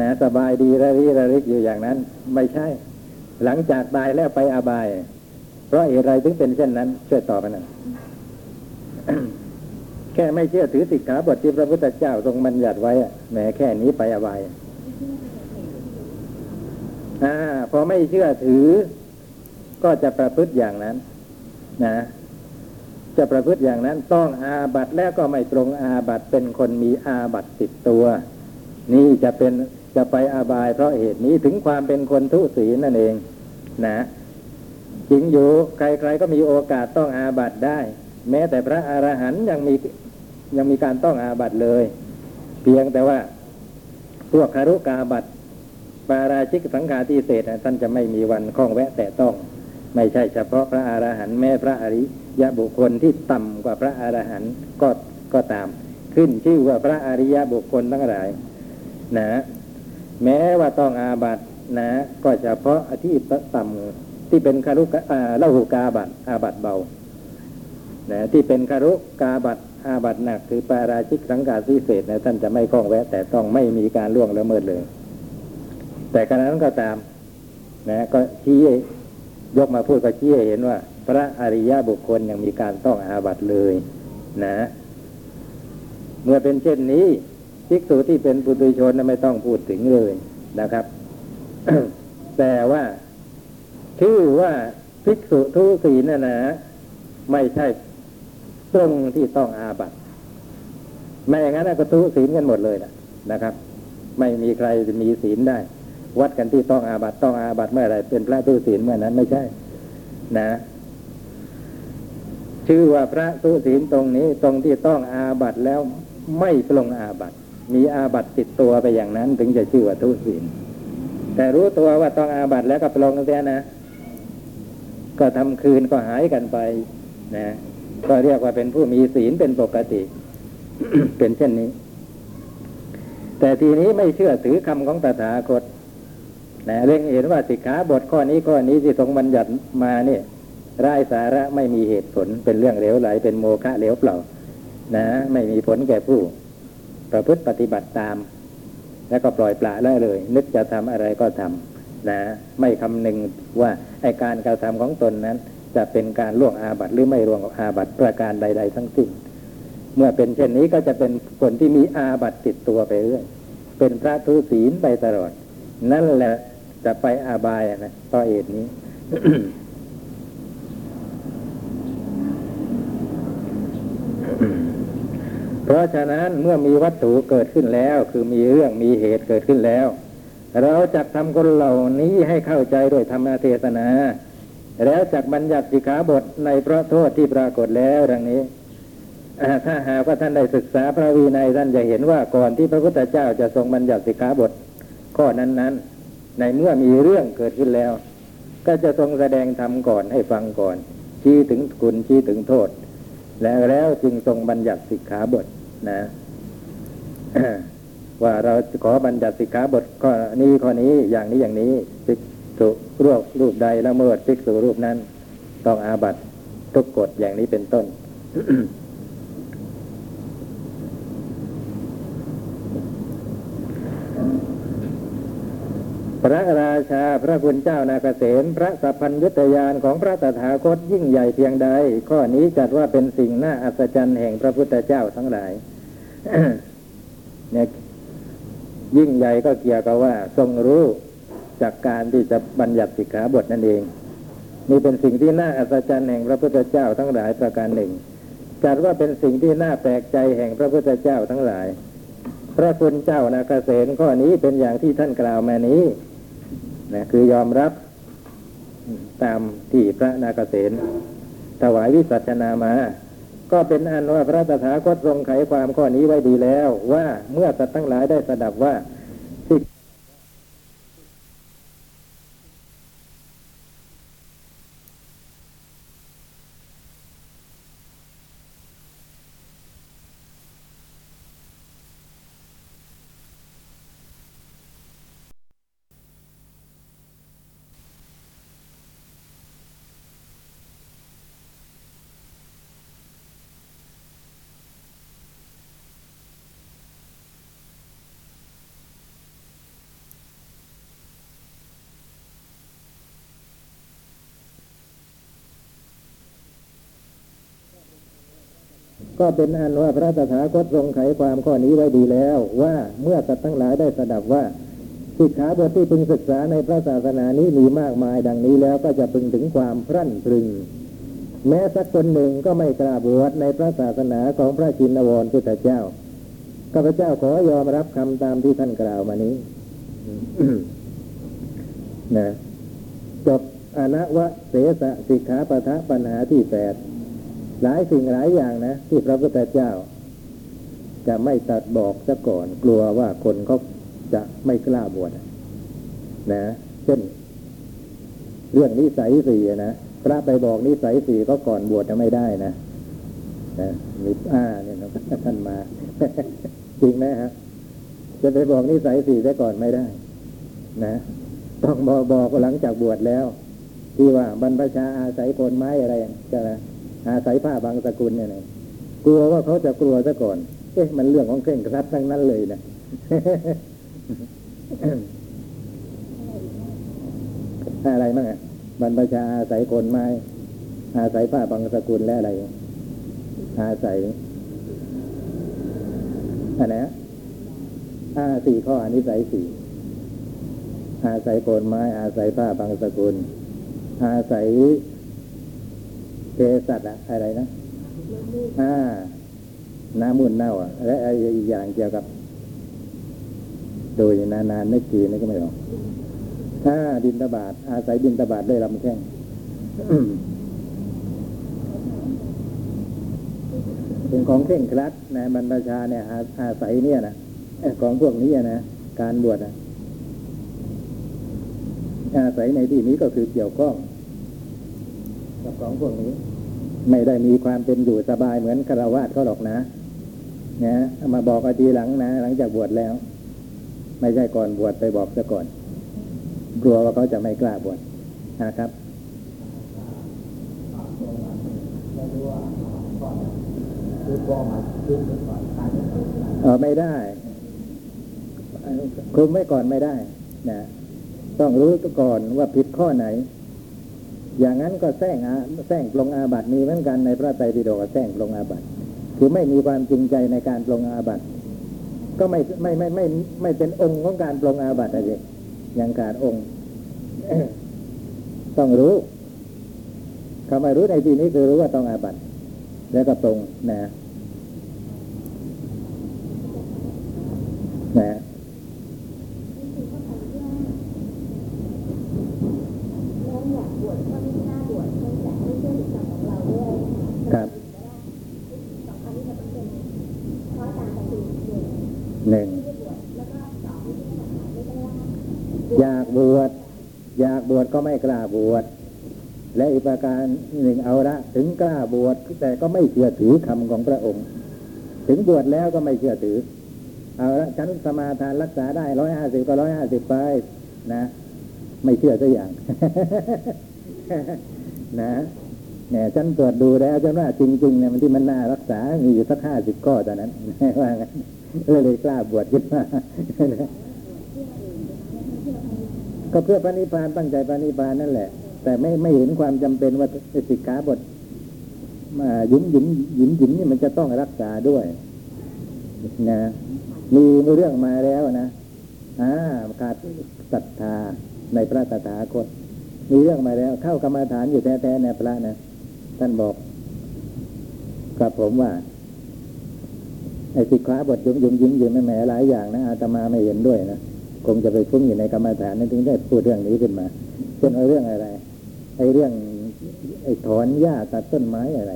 นะสบายดีระริระริกอยู่อย่างนั้น ไม่ใช่ หลังจากตายแล้วไปอบาย เพราะเหตุไรถึงเป็นเช่นนั้น ช่วยตอบมาหน่อยแค่ไม่เชื่อถือสิกขาบทที่พระพุทธเจ้าทรงบัญญัติไว้อะแหมแค่นี้ไปอบายอ่าพอไม่เชื่อถือ ก็จะประพฤติอย่างนั้น นะ จะประพฤติอย่างนั้น ต้องอาบัตแล้วก็ไม่ตรงอาบัตเป็นคนมีอาบัตติดตัว นี่จะเป็น จะไปอาบายเพราะเหตุนี้ถึงความเป็นคนทุศีนั่นเอง นะจริงอยู่ใครๆก็มีโอกาสต้องอาบัตได้ แม้แต่พระอรหันต์ยังมียังมีการต้องอาบัตเลย เพียงแต่ว่าพวกคารุกาบัตปาราชิกสังฆาทิเศษท่านจะไม่มีวันข้องแวะแต่ต้อง ไม่ใช่เฉพาะพระอรหันต์แม้พระอริยบุคคลที่ต่ำกว่าพระอรหันต์ก็ก็ตาม ขึ้นชื่อว่าพระอริยบุคคลทั้งหลาย นะ แม้ว่าต้องอาบัตนะ ก็เฉพาะที่ต่ำที่เป็นคารุกะอ่าลหุกาบัตอาบัตเบานะที่เป็นคารุกาบัตอาบัตหนักคือปาราชิกสังกาทิเศษนะท่านจะไม่ข้องแวะ แต่ต้องไม่มีการล่วงละเมิดเลย แต่ขณะนั้นก็ตาม นะ ก็ชี้ยกมาพูดก็ชี้เห็นว่า พระอริยบุคคลยังมีการต้องอาบัตเลย นะ เมื่อเป็นเช่นนี้ ภิกษุที่เป็นปุถุชนไม่ต้องพูดถึงเลยนะครับ แต่ว่าชื่อว่าภิกษุทุศีน่ะนะไม่ใช่ตรงที่ต้องอาบัตไม่อย่างนั้นก็ทุศีลกันหมดเลยนะนะครับ ไม่มีใครมีศีลได้ วัดกันที่ต้องอาบัตต้องอาบัตเมื่อไรเป็นพระทุศีลเมื่อนั้นไม่ใช่ นะ ชื่อว่าพระทุศีลตรงนี้ตรงที่ต้องอาบัตแล้วไม่ปลงอาบัต มีอาบัตติดตัวไปอย่างนั้น ถึงจะชื่อว่าทุศีล แต่รู้ตัวว่าต้องอาบัตแล้วก็ปลงเสียนะ ก็ทำคืนก็หายกันไปนะก็เรียกว่าเป็นผู้มีศีลเป็นปกติ เป็นเช่นนี้ แต่ทีนี้ไม่เชื่อถือคำของตถาคตนะเร่งเห็นว่าสิกขาบทข้อนี้ข้อนี้ที่ทรงบัญญัติมาเนี่ยไร้สาระไม่มีเหตุผลเป็นเรื่องเหลวไหล เป็นโมฆะเหลวเปล่า นะ ไม่มีผลแก่ผู้ ประพฤติปฏิบัติตาม แล้วก็ปล่อยปละละเลย นึกจะทำอะไรก็ทำนะไม่คำนึงว่าไอการกระทำของตนนั้น จะเป็นการล่วงอาบัติหรือไม่ล่วงอาบัติประการใด ๆ ทั้งสิ้นเมื่อเป็นเช่นนี้ก็จะเป็นคนที่มีอาบัติติดตัวไปเรื่อยเป็นพระทุศีลไปตลอด นั่นแหละจะไปอาบายนะเพราะเหตุนี้ เพราะฉะนั้นเมื่อมีวัตถุเกิดขึ้นแล้ว คือมีเรื่องมีเหตุเกิดขึ้นแล้ว เราจะทำคนเหล่านี้ให้เข้าใจด้วยธรรมเทศนา แล้วจักบัญญัติสิกขาบทในพระโทษที่ปรากฏแล้วดังนี้ถ้าหากว่าท่านได้ศึกษาพระวินัยท่านจะเห็นว่าก่อนที่พระพุทธเจ้าจะทรงบัญญัติสิกขาบทข้อนั้นๆ ในเมื่อมีเรื่องเกิดขึ้นแล้ว ก็จะทรงแสดงธรรมก่อนให้ฟังก่อน ชี้ถึงคุณชี้ถึงโทษ แล้วแล้วจึงทรงบัญญัติสิกขาบทนะว่าเราขอบัญญัติสิกขาบทข้อนี้ข้อนี้อย่างนี้อย่างนี้ภิกษุรูปรูปใดละเมิดภิกษุรูปนั้น ต้องอาบัตทุกกฎอย่างนี้เป็นต้น พระราชาพระคุณเจ้านาเกษมพระสัพพัญยุตยานของพระตถาคตยิ่งใหญ่เพียงใด ข้อนี้จัดว่าเป็นสิ่งน่าอัศจรรย์แห่งพระพุทธเจ้าทั้งหลายเนี่ยยิ่งใหญ่ก็เกี่ยวกับว่า ทรงรู้จากการที่จะบัญญัติสิกขาบทนั่นเองนี่เป็นสิ่งที่น่าอัศจรรย์แห่งพระพุทธเจ้าทั้งหลายประการหนึ่ง จัดว่าเป็นสิ่งที่น่าแปลกใจแห่งพระพุทธเจ้าทั้งหลาย พระคุณเจ้านาเกษตข้อนี้เป็นอย่างที่ท่านกล่าวมานี้ นะคือยอมรับตามที่พระนาเกษนถวายวิสัชนามา ก็เป็นอันว่าพระตถาคตทรงไขความข้อนี้ไว้ดีแล้ว ว่าเมื่อสัตว์ทั้งหลายได้สดับว่าสิก ก็เป็นอันว่าพระตถาคตทรงไขความข้อนี้ไว้ดีแล้ว ว่าเมื่อสัตว์ทั้งหลายได้สดับว่าสิกขาบทที่พึงศึกษาในพระศาสนานี้มีมากมายดังนี้แล้วก็จะพึงถึงความพรั่นพรึง แม้สักคนหนึ่งก็ไม่กล้าบวชในพระศาสนาของพระจินวรพุทธเจ้าข้าพเจ้าขอยอมรับคำตามที่ท่านกล่าวมานี้นะจบอนวะเสสะสิกขาปะทะปัญหาที่แปด หลายสิ่งหลายอย่างนะ ที่พระพุทธเจ้า จะไม่ตัดบอกซะก่อน กลัวว่าคนเขาจะไม่กล้าบวชนะเช่น เรื่องนิสัยสี่นะพระไปบอกนิสัยสี่ก็ก่อนบวชจะไม่ได้นะนะมีอ่าเนี่ยนะท่านมา จริงไหมฮะจะไปบอกนิสัยสี่ซะก่อนไม่ได้ นะต้องบอกบอกหลังจากบวชแล้ว ที่ว่าบรรพชาอาศัยคนไม้อะไรจะนะ อาศัยผ้าบางสกุลเนี่ยนะกลัวว่าเขาจะกลัวซะก่อน เอ๊ะ มันเรื่องของเคร่งครัดทั้งนั้นเลยนะอะไรบ้างอะบรรพชาอาศัยคนไม้ อาศัยผ้าบางสกุลและอะไร อาศัยอันไหนอะอ่าสี่ข้ออันนี้ใส่สี่อาศัยโคนไม้ อาศัยผ้าบางสกุล อาศัย เทสัตอะอะไรนะอ่าน้ำมูลเน่าอะ และอีกอย่างเกี่ยวกับ โดยนานๆไม่กี่นี่ก็ไม่ออกถ้าดินตบาทอาศัยดินตบาทด้วยลำแข้งเป็นของเคร่งครัดนะบรรพชาเนี่ยอาอาศัยเนี่ยนะของพวกนี้นะการบวชนะอาศัยในที่นี้ก็คือเกี่ยวข้อง กับของพวกนี้ ไม่ได้มีความเป็นอยู่สบายเหมือนคารวาสเขาหรอกนะนะมาบอกอาทีหลังนะ หลังจากบวชแล้ว ไม่ใช่ก่อนบวชไปบอกซะก่อน กลัวว่าเขาจะไม่กล้าบวชนะครับเออไม่ได้คุมไว้ก่อนไม่ได้นะต้องรู้ก่อนว่าผิดข้อไหน อย่างนั้นก็แซงอาแซงปลงอาบัติมีเหมือนกันในพระไตรปิฎกแซงปลงอาบัติคือไม่มีความจริงใจในการปลงอาบัติก็ไม่ไม่ไม่ไม่ไม่เป็นองค์ของการปลงอาบัติอะไรอย่างการองค์ต้องรู้คำว่ารู้ในที่นี้คือรู้ว่าต้องอาบัติแล้วก็ตรงนะ เราอยากบวชก็ไม่กล้าบวชเนื่องจากไม่เชื่อในคำของเราด้วย ครับ สองอันนี้จะต้องเป็นข้อตามประตูหนึ่ง หนึ่ง ไม่ได้บวชแล้วก็สองไม่ได้ทำไม่ได้ว่า อยากบวชอยากบวชก็ไม่กล้าบวชและอีกประการหนึ่งเอาละถึงกล้าบวช แต่ก็ไม่เชื่อถือคำของพระองค์ ถึงบวชแล้วก็ไม่เชื่อถือ เอาละฉันสมาทานรักษาได้ร้อยห้าสิบก็ร้อยห้าสิบไปนะ ไม่เชื่อสักอย่าง นะเนี่ยฉันตรวจดูแล้วฉันว่าจริงๆเนี่ยมันที่มันน่ารักษา มีอยู่สักห้าสิบข้อตอนนั้นว่างั้นเลยเลยกล้าบวชขึ้นมาก็เพื่อพระนิพพานตั้งใจพระนิพพานนั่นแหละ แต่ไม่ไม่เห็นความจำเป็นว่าสิกขาบท มาหยิมหยิมหยิมหยิมนี่มันจะต้องรักษาด้วยนะมีเรื่องมาแล้วนะอ่าขาดศรัทธาในพระตถาคตมีเรื่องมาแล้ว เข้ากรรมาฐานอยู่แท้ๆในพระนะท่านบอกกับผมว่า ไอ้สิกขาบทยุมยุมยิ้มยิ้มแหมหลายอย่างนะอาตมาไม่เห็นด้วยนะคงจะไปฟุ้งอยู่ในกรรมาฐานนั่นถึงได้พูดเรื่องนี้ขึ้นมาเช่นเอเรื่องอะไรไอ้เรื่อง ถอนหญ้าตัดต้นไม้อะไร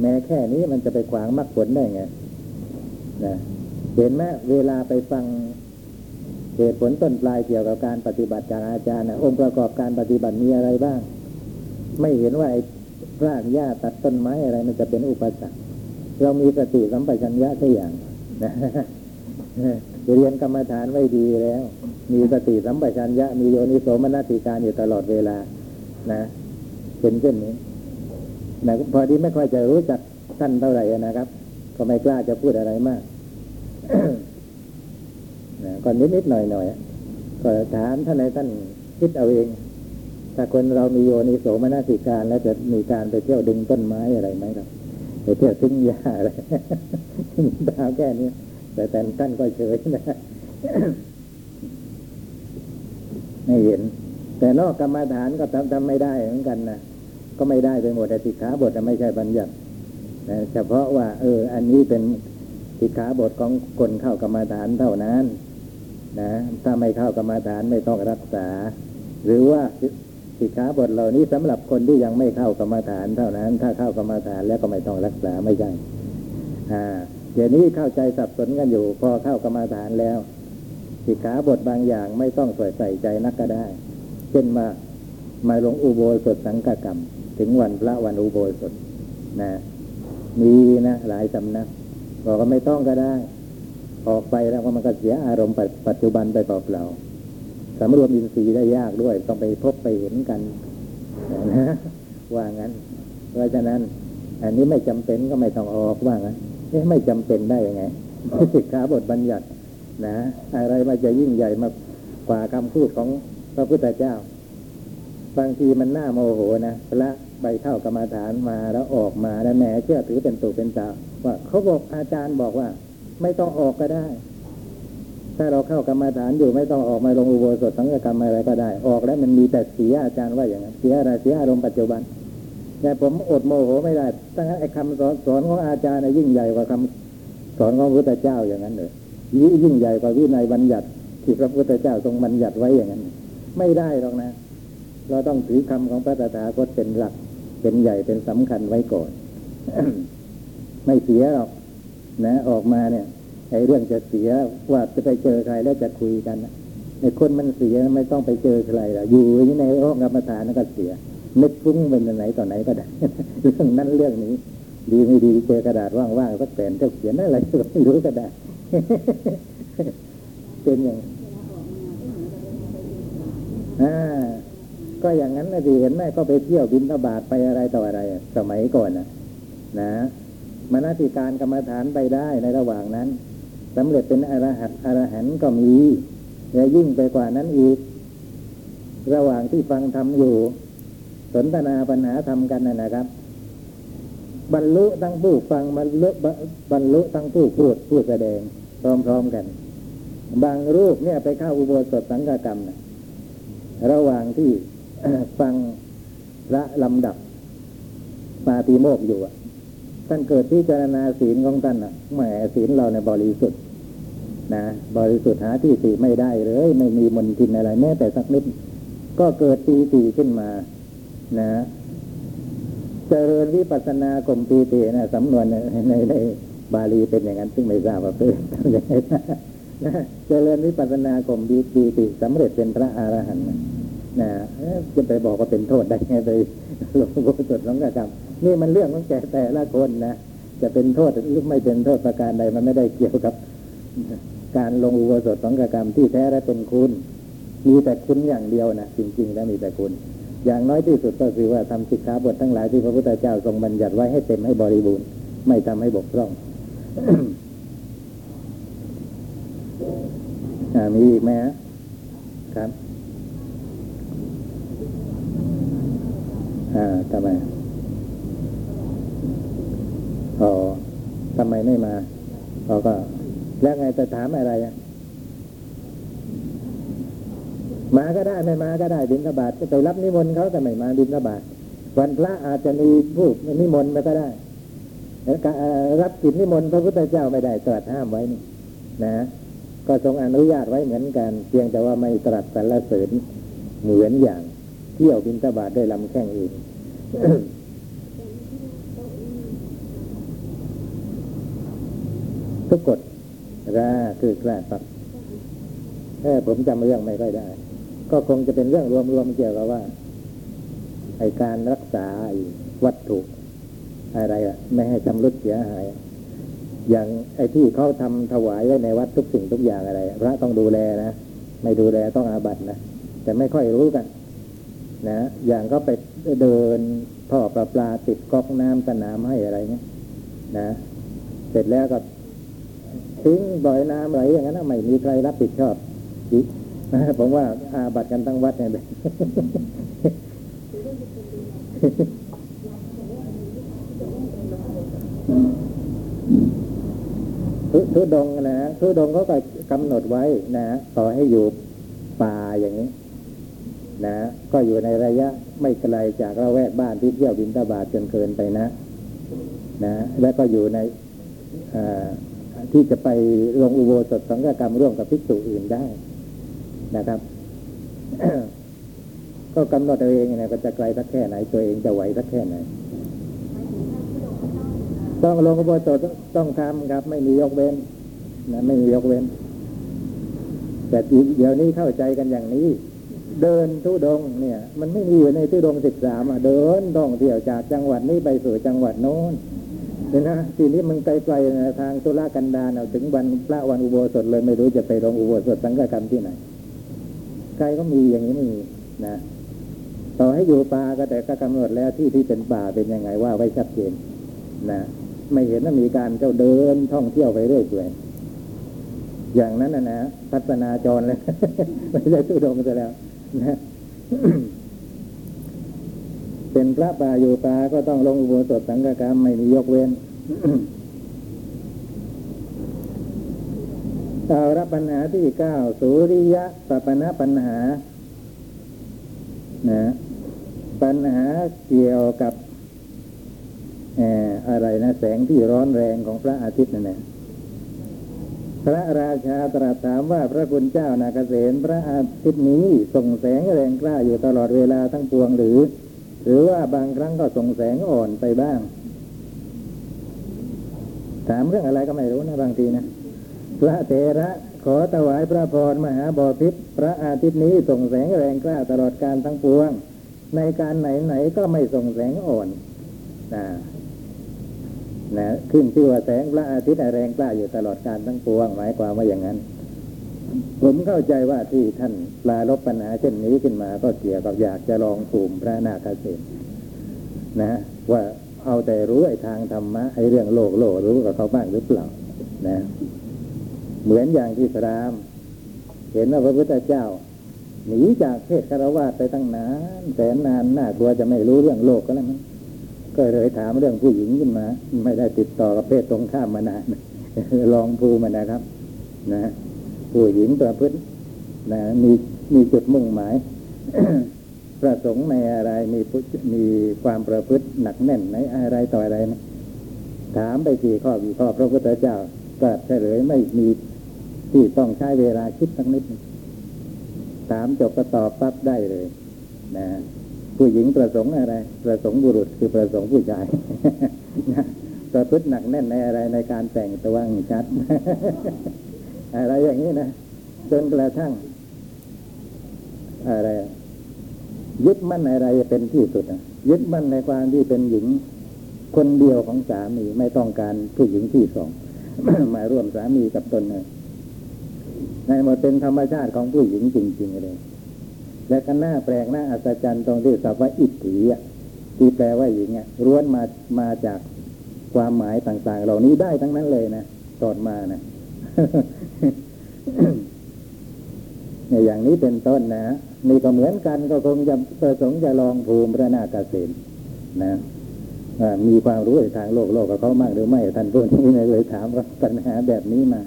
แม้แค่นี้มันจะไปขวางมรรคผลได้ไงนะเห็นไหมเวลาไปฟังเหตุผลต้นปลายเกี่ยวกับการปฏิบัติจากอาจารย์นะองค์ประกอบการปฏิบัติมีอะไรบ้าง ไม่เห็นว่าไอ้รากหญ้าตัดต้นไม้อะไร มันจะเป็นอุปสรรคเรามีสติสัมปชัญญะสักอย่างนะเรียนกรรมฐานไว้ดีแล้ว มีสติสัมปชัญญะมีโยนิโสมนสิการอยู่ตลอดเวลา นะ เป็นเช่นนี้นะพอดีไม่ค่อยจะรู้จักท่านเท่าไหร่นะครับ ก็ไม่กล้าจะพูดอะไรมากนะก็นิดนิดหน่อยหน่อยก็ถามท่านในท่านคิดเอาเอง ถ้าคนเรามีโยนิโสมนสิการ แล้วจะมีการไปเที่ยวดึงต้นไม้อะไรไหมครับไปเที่ยวทิ้งหญ้าอะไรดาวแค่นี้แต่แต่ท่านก็เฉยนะไม่เห็น แต่นอกกรรมฐานก็ทำทำไม่ได้เหมือนกันนะ ก็ไม่ได้ไปหมดแต่สิกขาบทน่ะไม่ใช่บัญญัติเฉพาะว่า เออ อันนี้เป็นสิกขาบทของคนเข้ากรรมาฐานเท่านั้น นะถ้าไม่เข้ากรรมาฐานไม่ต้องรักษา หรือว่าสิกขาบทเหล่านี้สำหรับคนที่ยังไม่เข้ากรรมาฐานเท่านั้น ถ้าเข้ากรรมาฐานแล้วก็ไม่ต้องรักษาไม่ใช่อ่าเดี๋ยวนี้เข้าใจสับสนกันอยู่ พอเข้ากรรมาฐานแล้วสิกขาบทบางอย่างไม่ต้องใส่ใส่ใจนักก็ได้ เช่นมามาลงอุโบสถสังฆกรรม ถึงวันพระวันอุโบสถนะมีนะหลายสำนักบอกว่าไม่ต้องก็ได้ ออกไปแล้วมันก็เสียอารมณ์ปัจจุบันไปเปล่าๆสำรวมอินทรีย์ได้ยากด้วย ต้องไปพบไปเห็นกันนะว่างั้น เพราะฉะนั้น อันนี้ไม่จำเป็นก็ไม่ต้องออกว่างั้นไม่จำเป็นได้ยังไงสิกขาบทบัญญัตินะอะไรมันจะยิ่งใหญ่มากกว่าคำพูดของพระพุทธเจ้า บางทีมันน่าโมโหนะพระ ใบเข้ากรรมาฐานมาแล้วออกมาแล้วแหมเชื่อถือเป็นตุเป็นตาว่าเขาบอกอาจารย์บอกว่า ไม่ต้องออกก็ได้ ถ้าเราเข้ากรรมาฐานอยู่ไม่ต้องออกมาลงอุโบสถสังฆกรรมอะไรก็ได้ ออกแล้วมันมีแต่เสียอาจารย์ว่าอย่างนั้นเสียอะไรเสียอารมณ์ปัจจุบันแต่ผมอดโมโหไม่ได้ตั้งแต่ไอ้คำสอนสอนของอาจารย์ยิ่งใหญ่กว่าคำสอนของพระพุทธเจ้าอย่างนั้นเลยยิ่งยิ่งใหญ่กว่าวินัยบัญญัติที่พระพุทธเจ้าทรงบัญญัติไว้อย่างนั้น ไม่ได้หรอกนะ เราต้องถือคำของพระตถาคตเป็นหลัก เป็นใหญ่เป็นสำคัญไว้ก่อน ไม่เสียหรอกนะออกมาเนี่ยไอ้เรื่องจะเสียว่าจะไปเจอใครแล้วจะคุยกันไอ้คนมันเสียไม่ต้องไปเจอใครหรอกอยู่ในห้องกรรมฐานก็เสียนึกฟุ้งเป็นไหนต่อไหนก็ได้เรื่องนั้นเรื่องนี้ ดีไม่ดีเจอกระดาษว่างๆสักแผ่นจ้าเขียนอะไรก็ไม่รู้ก็ได้เป็นอย่างอ่า ก็อย่างนั้นนะดีเห็นไหมก็ไปเที่ยวบินทบาทไปอะไรต่ออะไร สมัยก่อนนะนะมนติการกรรมฐานไปได้ในระหว่างนั้นสำเร็จเป็นอรหัตอรหันต์ก็มีและยิ่งไปกว่านั้นอีก ระหว่างที่ฟังทำอยู่ สนทนาปัญหาทำกันนะนะครับ บรรลุทั้งผู้ฟังบรรลุบรรลุทั้งผู้พูดผู้แสดง พร้อมๆกัน บางรูปเนี่ยไปเข้าอุโบสถสังฆกรรมนะระหว่างที่ ฟังพระลำดับปาติโมกอยู่อะท่านเกิดพิจรณาศีลของท่านอะแหมศีลเราเนี่ยบริสุทธิ์นะบริสุทธิ์หาที่ติไม่ได้เลย ไม่มีมนทินอะไร แม้แต่สักนิด ก็เกิดปีติขึ้นมา นะเจริญวิปัสสนากลมปีตินะสำนวนในในในบาลีเป็นอย่างนั้น ซึ่งไม่ทราบว่าเป็นยังไงนะเจริญวิปัสสนากลมปีติสำเร็จเป็นพระอรหันต์ นะจะไปบอกว่าเป็นโทษได้ไงไปหลวงพ่อสดหลวงกระกำนี่มันเรื่องของแกแต่ละคนนะจะเป็นโทษหรือไม่เป็นโทษประการใดมันไม่ได้เกี่ยวกับ การลงอุโบสถสังฆกรรมที่แท้และเป็นคุณ มีแต่คุณอย่างเดียวนะจริงๆแล้วมีแต่คุณ อย่างน้อยที่สุดก็คือว่าทำสิกขาบททั้งหลายที่พระพุทธเจ้าทรงบัญญัติไว้ให้เต็มให้บริบูรณ์ไม่ทำให้บกพร่องอ่ามีอีกไหมครับ อ่าทำไมอ๋อทำไมไม่มาเขาก็ แล้วไงจะถามอะไรอะมาก็ได้ไม่มาก็ได้บินทบาทจะไปรับนิมนต์เขาแต่ไม่มาบินทบาทวันพระอาจจะมีผู้นิมนต์มาก็ได้แล้วรับกิจนิมนต์พระพุทธเจ้าไม่ได้ตรัสห้ามไว้นี่นะ ก็ทรงอนุญาตไว้เหมือนกัน เพียงแต่ว่าไม่ตรัสสรรเสริญเหมือนอย่าง เที่ยวบินทบาทด้วยลำแข้งเองทุกกฎราคือกล้าปักเออผมจำเรื่องไม่ค่อยได้ ก็คงจะเป็นเรื่องรวมๆเกี่ยวกับว่าไอการรักษาวัตถุอะไรอะไม่ให้ชำรุดเสียหาย อย่างไอที่เขาทำถวายไว้ในวัดทุกสิ่งทุกอย่างอะไร พระต้องดูแลนะ ไม่ดูแลต้องอาบัตินะ แต่ไม่ค่อยรู้กัน นะอย่างก็ไปเดินท่อประปลาติดก๊อกน้ำสนามให้อะไรเงี้ยนะเสร็จแล้วก็ทิ้งบ่อยน้ำไหลอย่างนั้นไม่มีใครรับผิดชอบอีกนะผมว่าอาบัตกันทั้งวัดเนี่ยทุทุดงนะทุดงเขาก็กำหนดไว้นะต่อให้อยู่ป่าอย่างนี้ นะก็อยู่ในระยะไม่ไกลจากระแวกบ้านที่เที่ยวบินตาบาทจนเกินไปนะนะแล้วก็อยู่ในที่จะไปลงอุโบสถสังฆกรรมร่วมกับภิกษุอื่นได้นะครับ ก็กำหนดเอาเองนะก็จะไกลสักแค่ไหน ตัวเองจะไหวสักแค่ไหน ต้องลงอุโบสถต้องทำครับ ไม่มียกเว้นนะไม่มียกเว้น แต่เดี๋ยวนี้เข้าใจกันอย่างนี้ เดินทุดงเนี่ย มันไม่มีอยู่ในทุดงสิบสามอะเดินท่องเที่ยวจากจังหวัดนี้ไปสู่จังหวัดโน้นเนี่ยนะทีนี้มันไกลๆนะทางตุลากันดารเอาถึงวันพระวันอุโบสถเลยไม่รู้จะไปลงอุโบสถสังฆกรรมที่ไหนไกลก็มีอย่างนี้ไม่มีนะต่อให้อยู่ป่าก็แต่ก็กำหนดแล้วที่ที่เป็นป่าเป็นยังไงว่าไว้ชัดเจนนะไม่เห็นว่ามีการเจ้าเดินท่องเที่ยวไปเรื่อยเปื่อยอย่างนั้นนะนะพัฒนาจรเลยไม่ใช่ทุดงซะแล้ว นะเป็นพระป่าอยู่ป่าก็ต้องลงอุโบสถสังฆกรรมไม่มียกเว้นเอารับปัญหาที่เก้าสุริยะปปนะปัญหา นะ ปัญหาเกี่ยวกับอะไรนะ แสงที่ร้อนแรงของพระอาทิตย์นั่นแหละ พระราชาตรัสถามว่าพระคุณเจ้านาเกษตพระอาทิตย์นี้ส่งแสงแรงกล้าอยู่ตลอดเวลาทั้งปวงหรือ หรือว่าบางครั้งก็ส่งแสงอ่อนไปบ้าง ถามเรื่องอะไรก็ไม่รู้นะบางทีนะพระเถระขอถวายพระพรมหาบอพิษพระอาทิตย์นี้ส่งแสงแรงกล้าตลอดการทั้งปวง ในการไหนๆก็ไม่ส่งแสงอ่อนนะ นะขึ้นชื่อว่าแสงพระอาทิตย์แรงกล้าอยู่ตลอดการทั้งปวงหมายความว่าอย่างนั้น ผมเข้าใจว่าที่ท่านปลารบปัญหาเช่นนี้ขึ้นมา ก็เกี่ยวกับอยากจะลองภูมิพระนาคเษนนะว่าเอาแต่รู้ไอ้ทางธรรมะไอ้เรื่องโลกโลกรู้กับเขาบ้างหรือเปล่านะเหมือนอย่างที่พรามเห็นว่าพระพุทธเจ้าหนีจากเพศคารวะไปตั้งนานแสนนานน่ากลัวจะไม่รู้เรื่องโลกก็แล้วมั้ง ก็เลยถามเรื่องผู้หญิงขึ้นมา ไม่ได้ติดต่อกับเพศตรงข้ามมานานลองภูมินะครับ นะผู้หญิงประพฤตินะมีมีจุดมุ่งหมายประสงค์ในอะไรมีมีความประพฤติหนักแน่นในอะไรต่ออะไรนะถามไปกี่ข้อกี่ข้อพระพุทธเจ้าก็เฉลยไม่มีที่ต้องใช้เวลาคิดสักนิด ถามจบก็ตอบปั๊บได้เลย นะ ผู้หญิงประสงค์อะไร ประสงค์บุรุษคือประสงค์ผู้ชายนะประพฤติหนักแน่นในอะไรในการแต่งตัวงชัด อะไรอย่างนี้นะจนกระทั่ง อะไร ยึดมั่นในอะไรเป็นที่สุดอะยึดมั่นในความที่เป็นหญิง คนเดียวของสามีไม่ต้องการผู้หญิงที่สองมาร่วมสามีกับตนเลยในหมดเป็นธรรมชาติของผู้หญิงจริง ๆ เลย และก็น่าแปลกน่าอัศจรรย์ตรงที่ศัพท์ว่าอิทธิอะที่แปลว่าหญิงอะล้วนมามาจากความหมายต่าง ๆ เหล่านี้ได้ทั้งนั้นเลยนะตอนมานะพเนี่ยอย่างนี้เป็นต้นนะ นี่ก็เหมือนกันก็คงจะประสงค์จะลองภูมิพระนาคเษนนะมีความรู้ในทางโลกโลกกับเขามากหรือไม่ท่านผู้นี้เลยถามว่าปัญหาแบบนี้มา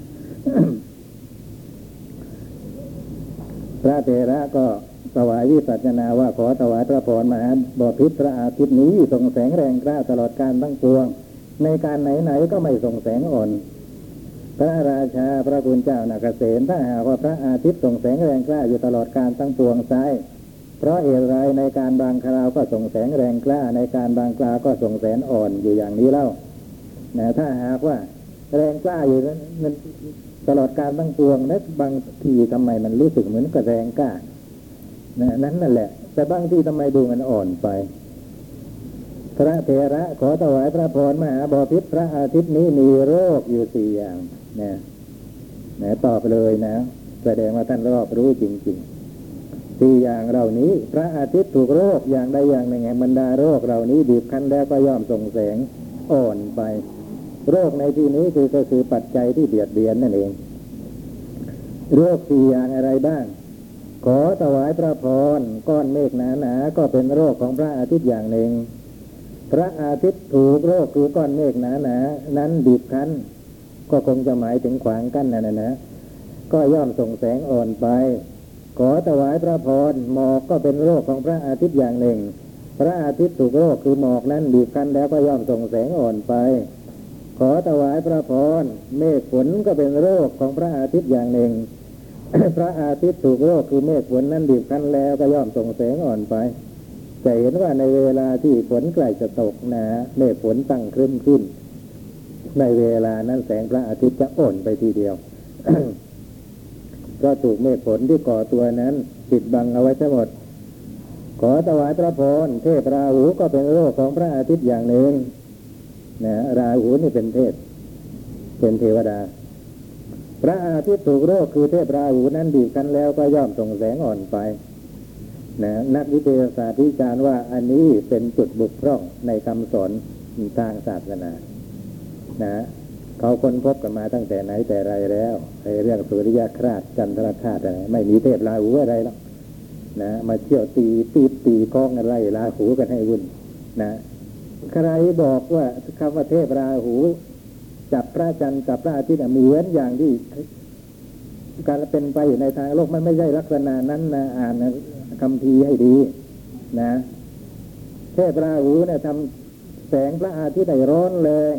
พระเถระก็ ถวายวิสัชนาว่าขอถวายพระพรมหาบพิตรพระอาทิตย์นี้ส่งแสงแรงกล้าตลอดการทั้งปวง ในการไหนๆก็ไม่ส่งแสงอ่อน พระราชาพระคุณเจ้านาเกษตถ้าหากว่าพระอาทิตย์ส่งแสงแรงกล้าอยู่ตลอดการทั้งปวงไซเพราะเหตุไรในการบางคราวก็ส่งแสงแรงกล้าในการบางคราวก็ส่งแสงอ่อนอยู่อย่างนี้เล่านะถ้าหากว่าแรงกล้าอยู่นั้นตลอดการทั้งปวงนะบางทีทำไมมันรู้สึกเหมือนกับแรงกล้า นะนั้นนั่นแหละ แต่บางที่ทำไมดูมันอ่อนไป พระเถระขอถวายพระพรมหาบพิตรพระอาทิตย์นี้มีโรคอยู่สี่อย่างนะนะตอบเลยนะ แสดงว่าท่านรอบรู้จริงๆสี่อย่างเหล่านี้ พระอาทิตย์ถูกโรคอย่างใดอย่างหนึ่งแห่งบรรดาโรคเหล่านี้บีบคั้นแล้วก็ย่อมส่งแสงอ่อนไป โรคในที่นี้คือก็คือปัจจัยที่เบียดเบียนนั่นเอง โรคสี่อย่างอะไรบ้าง ขอถวายพระพรก้อนเมฆหนาๆก็เป็นโรคของพระอาทิตย์อย่างหนึ่ง พระอาทิตย์ถูกโรคคือก้อนเมฆหนาหนานั้นบีบคั้น ก็คงจะหมายถึงขวางกั้นนั่นนะนะก็ย่อมส่งแสงอ่อนไป ขอถวายพระพรหมอกก็เป็นโรคของพระอาทิตย์อย่างหนึ่ง พระอาทิตย์ถูกโรคคือหมอกนั้นบีบคั้นแล้วก็ย่อมส่งแสงอ่อนไป ขอถวายพระพรเมฆฝนก็เป็นโรคของพระอาทิตย์อย่างหนึ่ง พระอาทิตย์ถูกโรคคือเมฆฝนนั้นบีบคั้นแล้วก็ย่อมส่งแสงอ่อนไปจะเห็นว่าในเวลาที่ฝนใกล้จะตกนะเมฆฝนตั้งครึ้มขึ้น ในเวลานั้นแสงพระอาทิตย์จะอ่อนไปทีเดียวก็ถูกเมฆฝนที่ก่อตัวนั้นปิดบังเอาไว้ทั้งหมด ขอถวายพระพรเทพราหูก็เป็นโรคของพระอาทิตย์อย่างหนึ่งนะราหูนี่เป็นเทพเป็นเทวดา พระอาทิตย์ถูกโรคคือเทพราหูนั้นบีบกันแล้วก็ย่อมส่งแสงอ่อนไปนะนักวิทยาศาสตร์วิจารณ์ว่าอันนี้เป็นจุดบุกพร่องในคำสอนทางศาสนานะเขาค้นพบกันมาตั้งแต่ไหนแต่ไรแล้วไอ้เรื่องสุริยคราสจันทรคราสอะไรไม่มีเทพราหูอะไรหรอกนะมาเที่ยวตีตีตีก้องอะไรราหูกันให้วุ่นนะใครบอกว่าคำว่าเทพราหู จับพระจันทร์จับพระอาทิตย์เหมือนอย่างที่การเป็นไปอยู่ในทางโลกมันไม่ใช่ลักษณะนั้นนะอ่านคำพีให้ดีนะเทพราหูเนี่ยทำแสงพระอาทิตย์ให้ร้อนแรง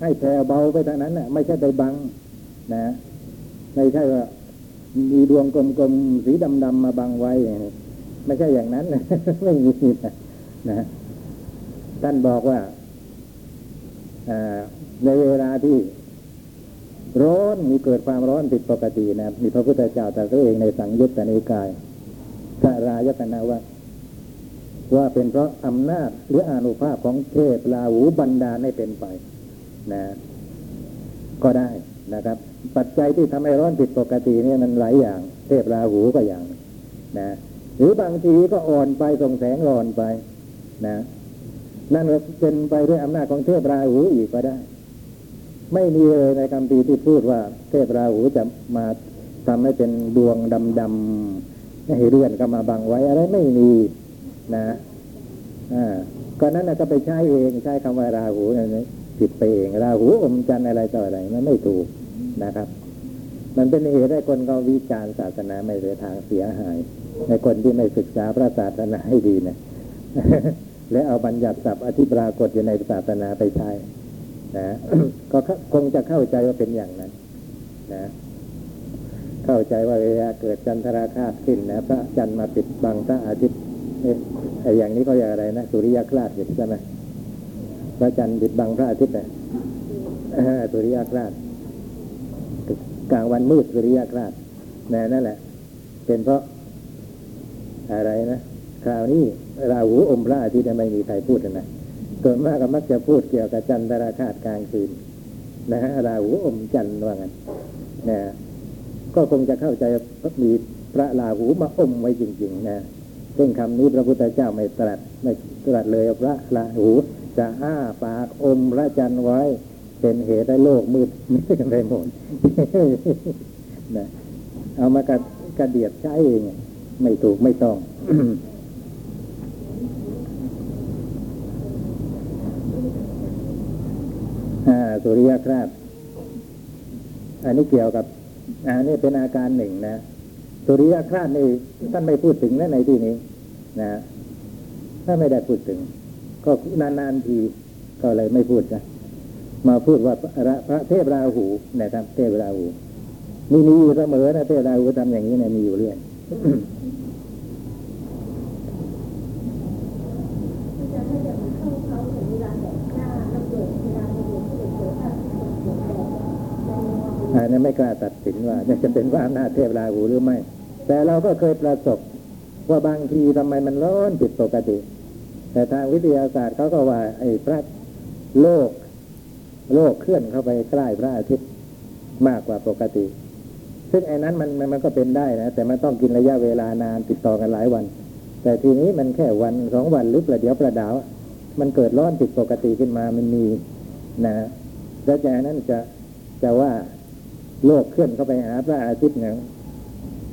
ให้แผ่เบาไปทางนั้นน่ะ ไม่ใช่ไปบัง นะไม่ใช่ว่ามีดวงกลมๆสีดำๆมาบังไว้ ไม่ใช่อย่างนั้นไม่มีนะนะท่านบอกว่า ในเวลาที่ร้อนมีเกิดความร้อนผิดปกตินะมีพระพุทธเจ้าตรัสเองในสังยุตตนิกายสรายตนะว่าว่าเป็นเพราะอำนาจหรืออนุภาพของเทพลาหูบันดาให้เป็นไปนะ ก็ได้นะครับ ปัจจัยที่ทำให้ร้อนผิดปกติเนี่ยมันหลายอย่าง เทพราหูก็อย่างนะหรือบางทีก็อ่อนไปส่งแสงอ่อนไปนะ นั่นก็เป็นไปด้วยอำนาจของเทพราหูอีกก็ได้ ไม่มีเลยในคำพีที่พูดว่าเทพราหูจะมาทำให้เป็นดวงดำๆให้เลื่อนก็มาบังไว้อะไรไม่มีนะอ่าก็นั้นก็ไปใช้เองใช้คำว่าราหูนี่ผิดไปเองราหูอมจันอะไรต่ออะไรมันไม่ถูกนะครับ มันเป็นเหตุให้คนเขาวิจารณ์ศาสนาไม่เสียทางเสียหาย ในคนที่ไม่ศึกษาพระศาสนาให้ดีนะและเอาบัญญัติศัพท์อธิปรากฏอยู่ในศาสนาไปใช้ นะก็คงจะเข้าใจว่าเป็นอย่างนั้น นะ เข้าใจว่าเวลาเกิดจันทราคาตขึ้นนะพระจันทร์มาปิดบังพระอาทิตย์เอ๊ะไอ้อย่างนี้เขาเรียกอะไรนะสุริยคราสใช่ไหมพระจันทร์ปิดบังพระอาทิตย์นะสุริยคราสกลางวันมืดสุริยคราสนะนั่นแหละ เป็นเพราะอะไรนะคราวนี้ราหูอมพระอาทิตย์ไม่มีใครพูดนะ ส่วนมากก็มักจะพูดเกี่ยวกับจันทราคาตกลางคืน นะฮะราหูอมจันทร์ว่างั้นนะก็คงจะเข้าใจมีพระราหูมาอมไว้จริง ๆ นะซึ่งคำนี้พระพุทธเจ้าไม่ตรัสไม่ตรัสเลยพระราหูจะอ้าปากอมพระจันทร์ไว้ เป็นเหตุให้โลกมืดไม่กันไปหมดนะเอามากัดกระเดียดใช้เองไม่ถูกไม่ต้อง อ่า สุริยคราบอันนี้เกี่ยวกับอันนี้เป็นอาการหนึ่งนะสุริยคราบนี่ท่านไม่พูดถึงนะในที่นี้ นะถ้าไม่ได้พูดถึง ก็นานๆทีก็เลยไม่พูดนะมาพูดว่าพระพระเทพราหูนะครับ เทพราหูมีมีอยู่เสมอนะเทพราหูทำอย่างนี้เนี่ยมีอยู่เรื่อย ที่จะให้แบบเข้าเขาถึงเวลาแบบหน้าระเบิดเวลาระเบิดที่เกิดภาพที่มันเกิดแบบ ในอันนี้ไม่กล้าตัดสินว่าจะเป็นว่าอำนาเทพราหูหรือไม่ แต่เราก็เคยประสบว่าบางทีทำไมมันร้อนผิดปกติ แต่ทางวิทยาศาสตร์เขาก็ว่า ไอ้พระโลก โลกเคลื่อนเข้าไปใกล้พระอาทิตย์มากกว่าปกติ ซึ่งไอ้นั้นมันมันมันก็เป็นได้นะแต่มันต้องกินระยะเวลานานติดต่อกันหลายวัน แต่ทีนี้มันแค่วันสองวันหรือประเดี๋ยวประดาว มันเกิดร้อนผิดปกติขึ้นมามันมีนะแล้วจากนั้นจะจะว่า โลกเคลื่อนเข้าไปหาพระอาทิตย์เนี่ย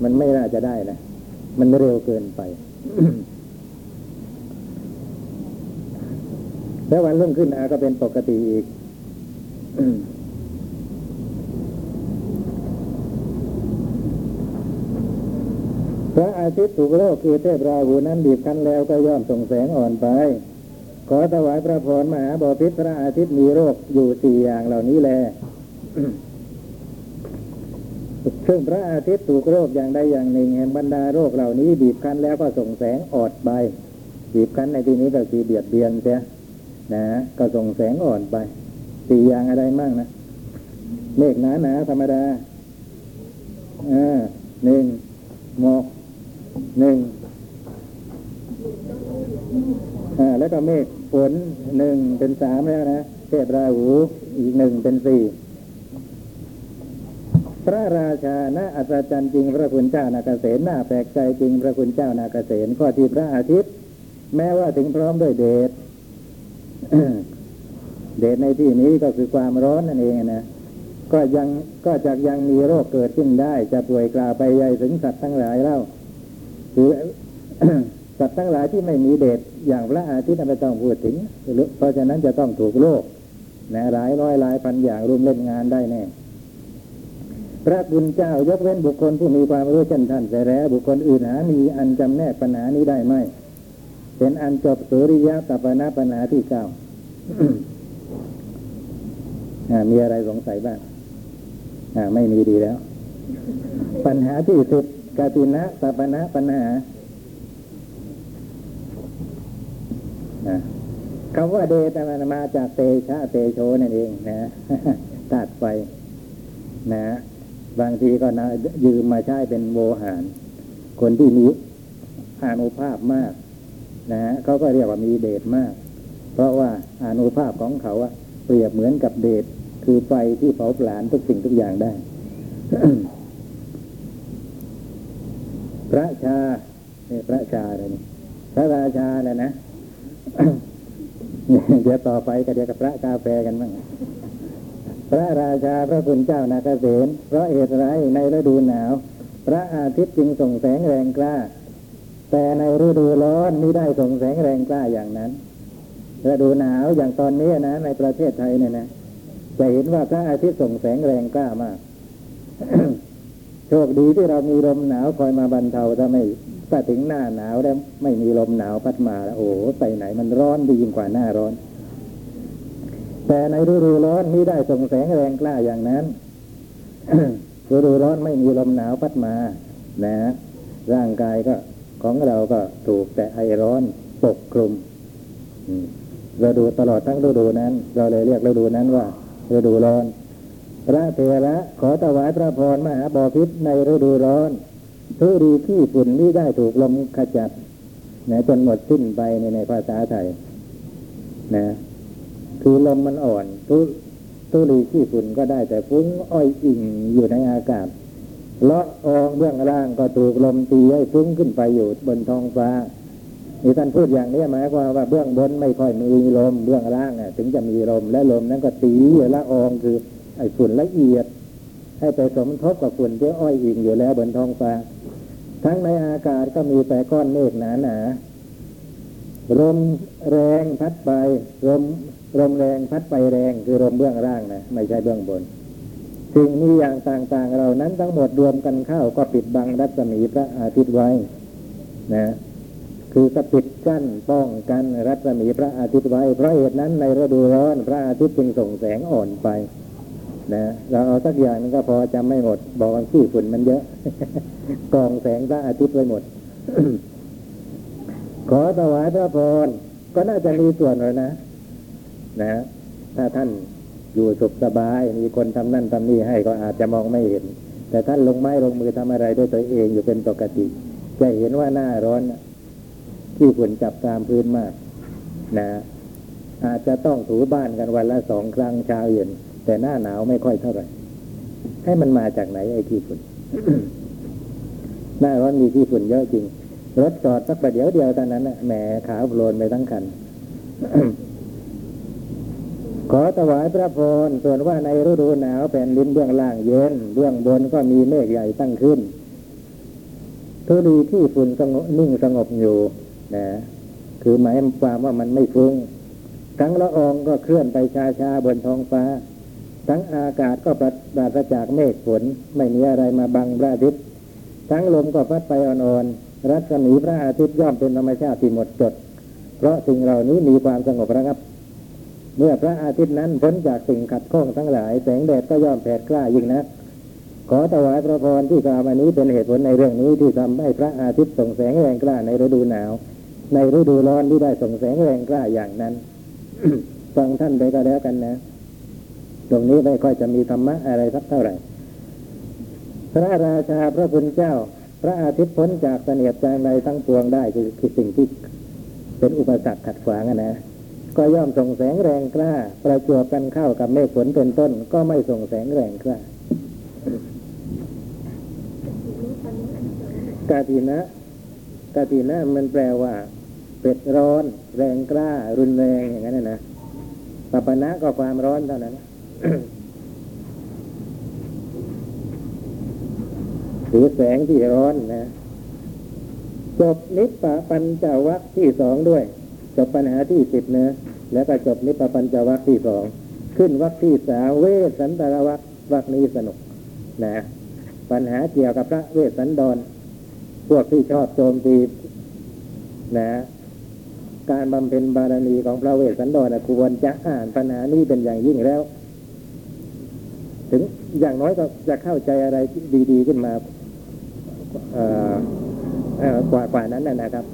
มันไม่น่าจะได้นะมันเร็วเกินไปแล้ววันรุ่งขึ้นอาก็เป็นปกติอีกพระอาทิตย์ถูกโลกคือเทพราหูนั้นบีบคั้นแล้วก็ย่อมส่งแสงอ่อนไป ขอถวายพระพรมหาบพิตรพระอาทิตย์มีโรคอยู่สี่อย่างเหล่านี้แล ซึ่งพระอาทิตย์ถูกโรคอย่างใดอย่างหนึ่งแห่งบรรดาโรคเหล่านี้ บีบคั้นแล้วก็ส่งแสงออดไปบีบคั้นในที่นี้ก็คือเบียดเบียนเสียนะก็ส่งแสงอ่อนไปสี่อย่างอะไรมั่งนะเมฆหนาหนาธรรมดาอ่าหนึ่งหมอกหนึ่งอ่าแล้วก็เมฆฝนหนึ่งเป็นสามแล้วนะเทพราหูอีกหนึ่งเป็นสี่ พระราชาณอัศจรรย์จริงพระคุณเจ้านาเกษตรน่าแปลกใจจริงพระคุณเจ้านาเกษตรข้อที่พระอาทิตย์ แม้ว่าถึงพร้อมด้วยเดชเดชในที่นี้ก็คือความร้อนนั่นเองนะก็ยังก็จะยังมีโรคเกิดขึ้นได้ จะป่วยกล่าวไปใหญ่ถึงสัตว์ทั้งหลายเล่าคือสัตว์ทั้งหลายที่ไม่มีเดชอย่างพระอาทิตย์ไม่ต้องพูดถึง เพราะฉะนั้นจะต้องถูกโรคนะหลายร้อยหลายพันอย่างรุมเล่นงานได้แน่ พระคุณเจ้ายกเว้นบุคคลผู้มีความรู้เช่นท่านแต่แล้ว บุคคลอื่นหามีอันจำแนกปัญหานี้ได้ไหมเป็นอันจบสุริยะตัปนาปัญหาที่เก้ามีอะไรสงสัยบ้างไม่มีดีแล้ว ปัญหาที่สิบกาตินะตัปนะปัญหาคำว่าเดชมันมาจากเตชะเตโชนั่นเองนะตัดไฟนะ บางทีก็นะยืมมาใช้เป็นโวหาร คนที่มีอานุภาพมาก นะฮะเขาก็เรียกว่ามีเดชมาก เพราะว่าอานุภาพของเขาอะเปรียบเหมือนกับเดชคือไฟที่เผาผลาญทุกสิ่งทุกอย่างได้ พระชาเนี่ยพระชาอะไรนี่พระราชาแหละนะเดี๋ยวต่อไปก็เดี๋ยวกับพระกาแฟกันบ้าง พระราชาพระคุณเจ้านาเกษตเพราะเหตุไรในฤดูหนาว พระอาทิตย์จึงส่งแสงแรงกล้า แต่ในฤดูร้อนไม่ได้ส่งแสงแรงกล้าอย่างนั้นฤดูหนาวอย่างตอนนี้นะ ในประเทศไทยเนี่ยนะ จะเห็นว่าพระอาทิตย์ส่งแสงแรงกล้ามากโชคดีที่เรามีลมหนาวคอยมาบรรเทาถ้าไม่ถ้าถึงหน้าหนาวแล้วไม่มีลมหนาวพัดมาแล้วโอ้โหไปไหนมันร้อนดียิ่งกว่าหน้าร้อน แต่ในฤดูร้อนนี้ได้ส่งแสงแรงกล้าอย่างนั้นฤดูร้อนไม่มีลมหนาวพัดมา นะ ร่างกายก็ของเราก็ถูกแต่ไอร้อนปกคลุมอืมฤดูตลอดทั้งฤดูนั้น เราเลยเรียกฤดูนั้นว่าฤดูร้อน พระเถระขอถวายพระพรมหาบอพิษในฤดูร้อนทุรีที่ฝุ่นนี้ได้ถูกลมขจัดนะจนหมดสิ้นไปในในภาษาไทย นะ คือลมมันอ่อนทุทุรีขี้ฝุ่นก็ได้แต่ฟุ้งอ้อยอิ่งอยู่ในอากาศเลาะอองเบื้องล่างก็ถูกลมตีให้ฟุ้งขึ้นไปอยู่บนท้องฟ้านี่ท่านพูดอย่างนี้หมายความว่าเบื้องบนไม่ค่อยมีลมเบื้องล่างถึงจะมีลมและลมนั้นก็ตีละอองคือไอ้ฝุ่นละเอียด ให้ไปสมทบกับฝุ่นที่อ้อยอิงอยู่แล้วบนท้องฟ้า ทั้งในอากาศก็มีแต่ก้อนเมฆหนาหนาลมแรงพัดไปลม ลมแรงพัดไปแรงคือลมเบื้องล่างนะไม่ใช่เบื้องบนสิ่งนี้อย่างต่างๆเรานั้นทั้งหมดรวมกันเข้าก็ปิดบังรัศมีพระอาทิตย์ไว้นะ คือก็ปิดกั้นป้องกันรัศมีพระอาทิตย์ไว้ เพราะเหตุนั้นในฤดูร้อนพระอาทิตย์จึงส่งแสงอ่อนไปนะเราเอาสักอย่างนึงก็พอจำไม่หมด บอกว่าขี้ฝุ่นมันเยอะกองแสงพระอาทิตย์ไว้หมด ขอถวายพระพรก็น่าจะมีส่วนเลยนะ นะฮะถ้าท่านอยู่สุขสบาย มีคนทำนั่นทำนี่ให้ก็อาจจะมองไม่เห็น แต่ท่านลงไม้ลงมือทำอะไรด้วยตัวเองอยู่เป็นปกติ จะเห็นว่าหน้าร้อนที่ฝนจับตามพื้นมาก นะอาจจะต้องถูบ้านกันวันละสองครั้งเช้าเย็น แต่หน้าหนาวไม่ค่อยเท่าไหร่ ให้มันมาจากไหนไอ้ที่ฝุ่นหน้าร้อนมีที่ฝุ่นเยอะจริงรถจอดสักประเดี๋ยวเดียวตอนนั้นนะแหมขาวโพลนไปทั้งคัน ขอถวายพระพรส่วนว่าในฤดูหนาวแผ่นดินเบื้องล่างเย็น เบื้องบนก็มีเมฆใหญ่ตั้งขึ้นทุลีที่ฝุ่นสงบนิ่งสงบอยู่นะคือหมายความว่ามันไม่ฟุ้งทั้งละอองก็เคลื่อนไปช้าๆบนท้องฟ้า ทั้งอากาศก็ปราศจากเมฆฝนไม่มีอะไรมาบังพระอาทิตย์ทั้งลมก็พัดไปอ่อนๆรัศมีพระอาทิตย์ย่อมเป็นธรรมชาติที่หมดจด เพราะสิ่งเหล่านี้มีความสงบระงับ เมื่อพระอาทิตย์นั้นพ้นจากสิ่งขัดข้องทั้งหลาย แสงแดดก็ย่อมแผดกล้ายิ่งนักขอถวายพระพรที่กล่าวมานี้เป็นเหตุผลในเรื่องนี้ที่ทำให้พระอาทิตย์ส่งแสงแรงกล้าในฤดูหนาว ในฤดูร้อนที่ได้ส่งแสงแรงกล้าอย่างนั้นฟังท่านไปก็แล้วกันนะ ตรงนี้ไม่ค่อยจะมีธรรมะอะไรสักเท่าไหร่ พระราชาพระคุณเจ้า พระอาทิตย์พ้นจากเสนียดจางใดทั้งปวงได้คือคือสิ่งที่เป็นอุปสรรคขัดขวางอะนะ ก็ย่อมส่งแสงแรงกล้า ประจวบกันเข้ากับเมฆฝนเป็นต้น ก็ไม่ส่งแสงแรงกล้ากาตินะกาตินะมันแปลว่าเป็ดร้อน แรงกล้า รุนแรงอย่างนั้นนะนะปัปนะก็ความร้อนเท่านั้นหรือแสงที่ร้อนนะจบนิพพาปัญจวัคที่สองด้วยจบปัญหาที่สิบเนะ แล้วก็จบนิพพาปัญจวัคที่สองขึ้นวัคที่สามเวสสันตรวัควัคนี้สนุกนะ ปัญหาเกี่ยวกับพระเวสสันดร พวกที่ชอบโจมตีนะ การบำเพ็ญบารมีของพระเวสสันดรควรจะอ่านปัญหานี้เป็นอย่างยิ่งแล้ว ถึงอย่างน้อยก็จะเข้าใจอะไรดี ๆ ขึ้นมากว่ากว่านั้นนะครับ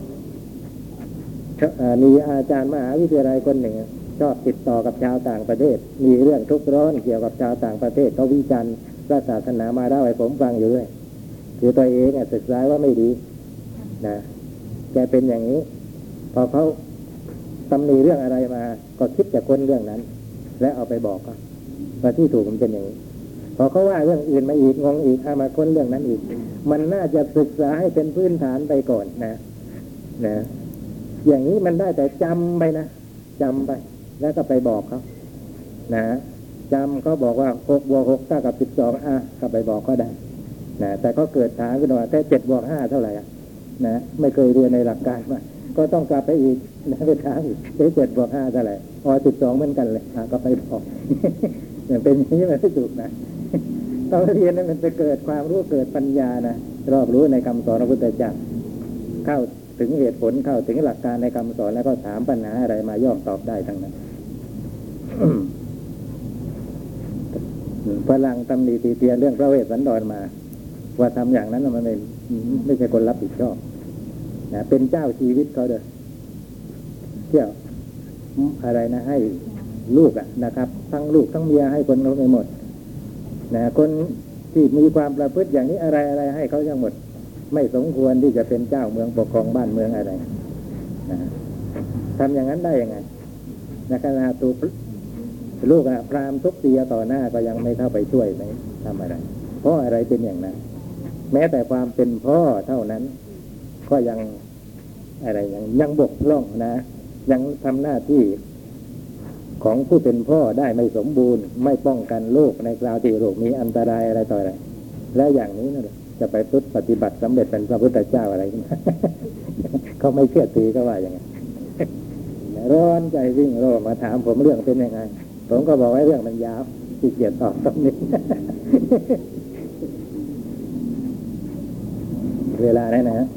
มีอาจารย์มหาวิทยาลัยคนหนึ่งชอบติดต่อกับชาวต่างประเทศ มีเรื่องทุกข์ร้อนเกี่ยวกับชาวต่างประเทศเขาวิจารณ์พระศาสนามาเล่าให้ผมฟังอยู่ด้วยคือตัวเองอะศึกษาว่าไม่ดีนะแกเป็นอย่างนี้ พอเขาตำหนิเรื่องอะไรมา ก็คิดจะค้นเรื่องนั้น และเอาไปบอกเขาว่าที่ถูกมันเป็นอย่างนี้พอเขาว่าเรื่องอื่นมาอีกงงอีกเอามาค้นเรื่องนั้นอีก มันน่าจะศึกษาให้เป็นพื้นฐานไปก่อนนะ นะ อย่างนี้มันได้แต่จำไปนะจำไป แล้วก็ไปบอกเขานะจำเขาบอกว่าหกบวกหกเท่ากับสิบสองอะก็ไปบอกก็ได้นะแต่ก็เกิดถามขึ้นมาแค่เจ็ดบวกห้าเท่าไหร่อะนะไม่เคยเรียนในหลักการมาก็ต้องกลับไปอีกนะไปถามอีกเจ็ดบวกห้าเท่าไหร่อ๋อสิบสองเหมือนกันเลยอะก็ไปบอกอย่างเป็นอย่างนี้มันไม่ถูกนะต้องเรียนนั้นมันจะเกิดความรู้เกิดปัญญานะรอบรู้ในคำสอนพระพุทธเจ้าเข้า ถึงเหตุผลเข้าถึงหลักการในคำสอนแล้วก็ถามปัญหาอะไรมาย่อมตอบได้ทั้งนั้นฝรั่งตำหนิตีเตียนเรื่องพระเวสสันดรมา ว่าทำอย่างนั้นมันไม่ไม่ใช่คนรับผิดชอบนะเป็นเจ้าชีวิตเขาเด้อเที่ยวอะไรนะให้ลูกอะนะครับ ทั้งลูกทั้งเมียให้คนเขาไปหมดนะคนที่มีความประพฤติอย่างนี้อะไรอะไรให้เขาทั้งหมด ไม่สมควรที่จะเป็นเจ้าเมืองปกครองบ้านเมืองอะไรนะทำอย่างนั้นได้ยังไงนะขณะตัวลูกอะพรามทุกเตียต่อหน้าก็ยังไม่เข้าไปช่วยไหมทำอะไร เพราะอะไรเป็นอย่างนั้น แม้แต่ความเป็นพ่อเท่านั้น ก็ยังอะไรยังยังบกพร่องนะ ยังทำหน้าที่ของผู้เป็นพ่อได้ไม่สมบูรณ์ ไม่ป้องกันลูกในคราวที่ลูกมีอันตรายอะไรต่ออะไร และอย่างนี้นั่นแหละ จะไปพุทธปฏิบัติสำเร็จเป็นพระพุทธเจ้าอะไรขึ้นมาเขาไม่เชื่อตีก็ว่าอย่างไงร้อนใจวิ่งโรมาถามผมเรื่องเป็นยังไง ผมก็บอกว่าเรื่องมันยาวขี้เกียจตอบตรงนี้เวลาได้นะฮะ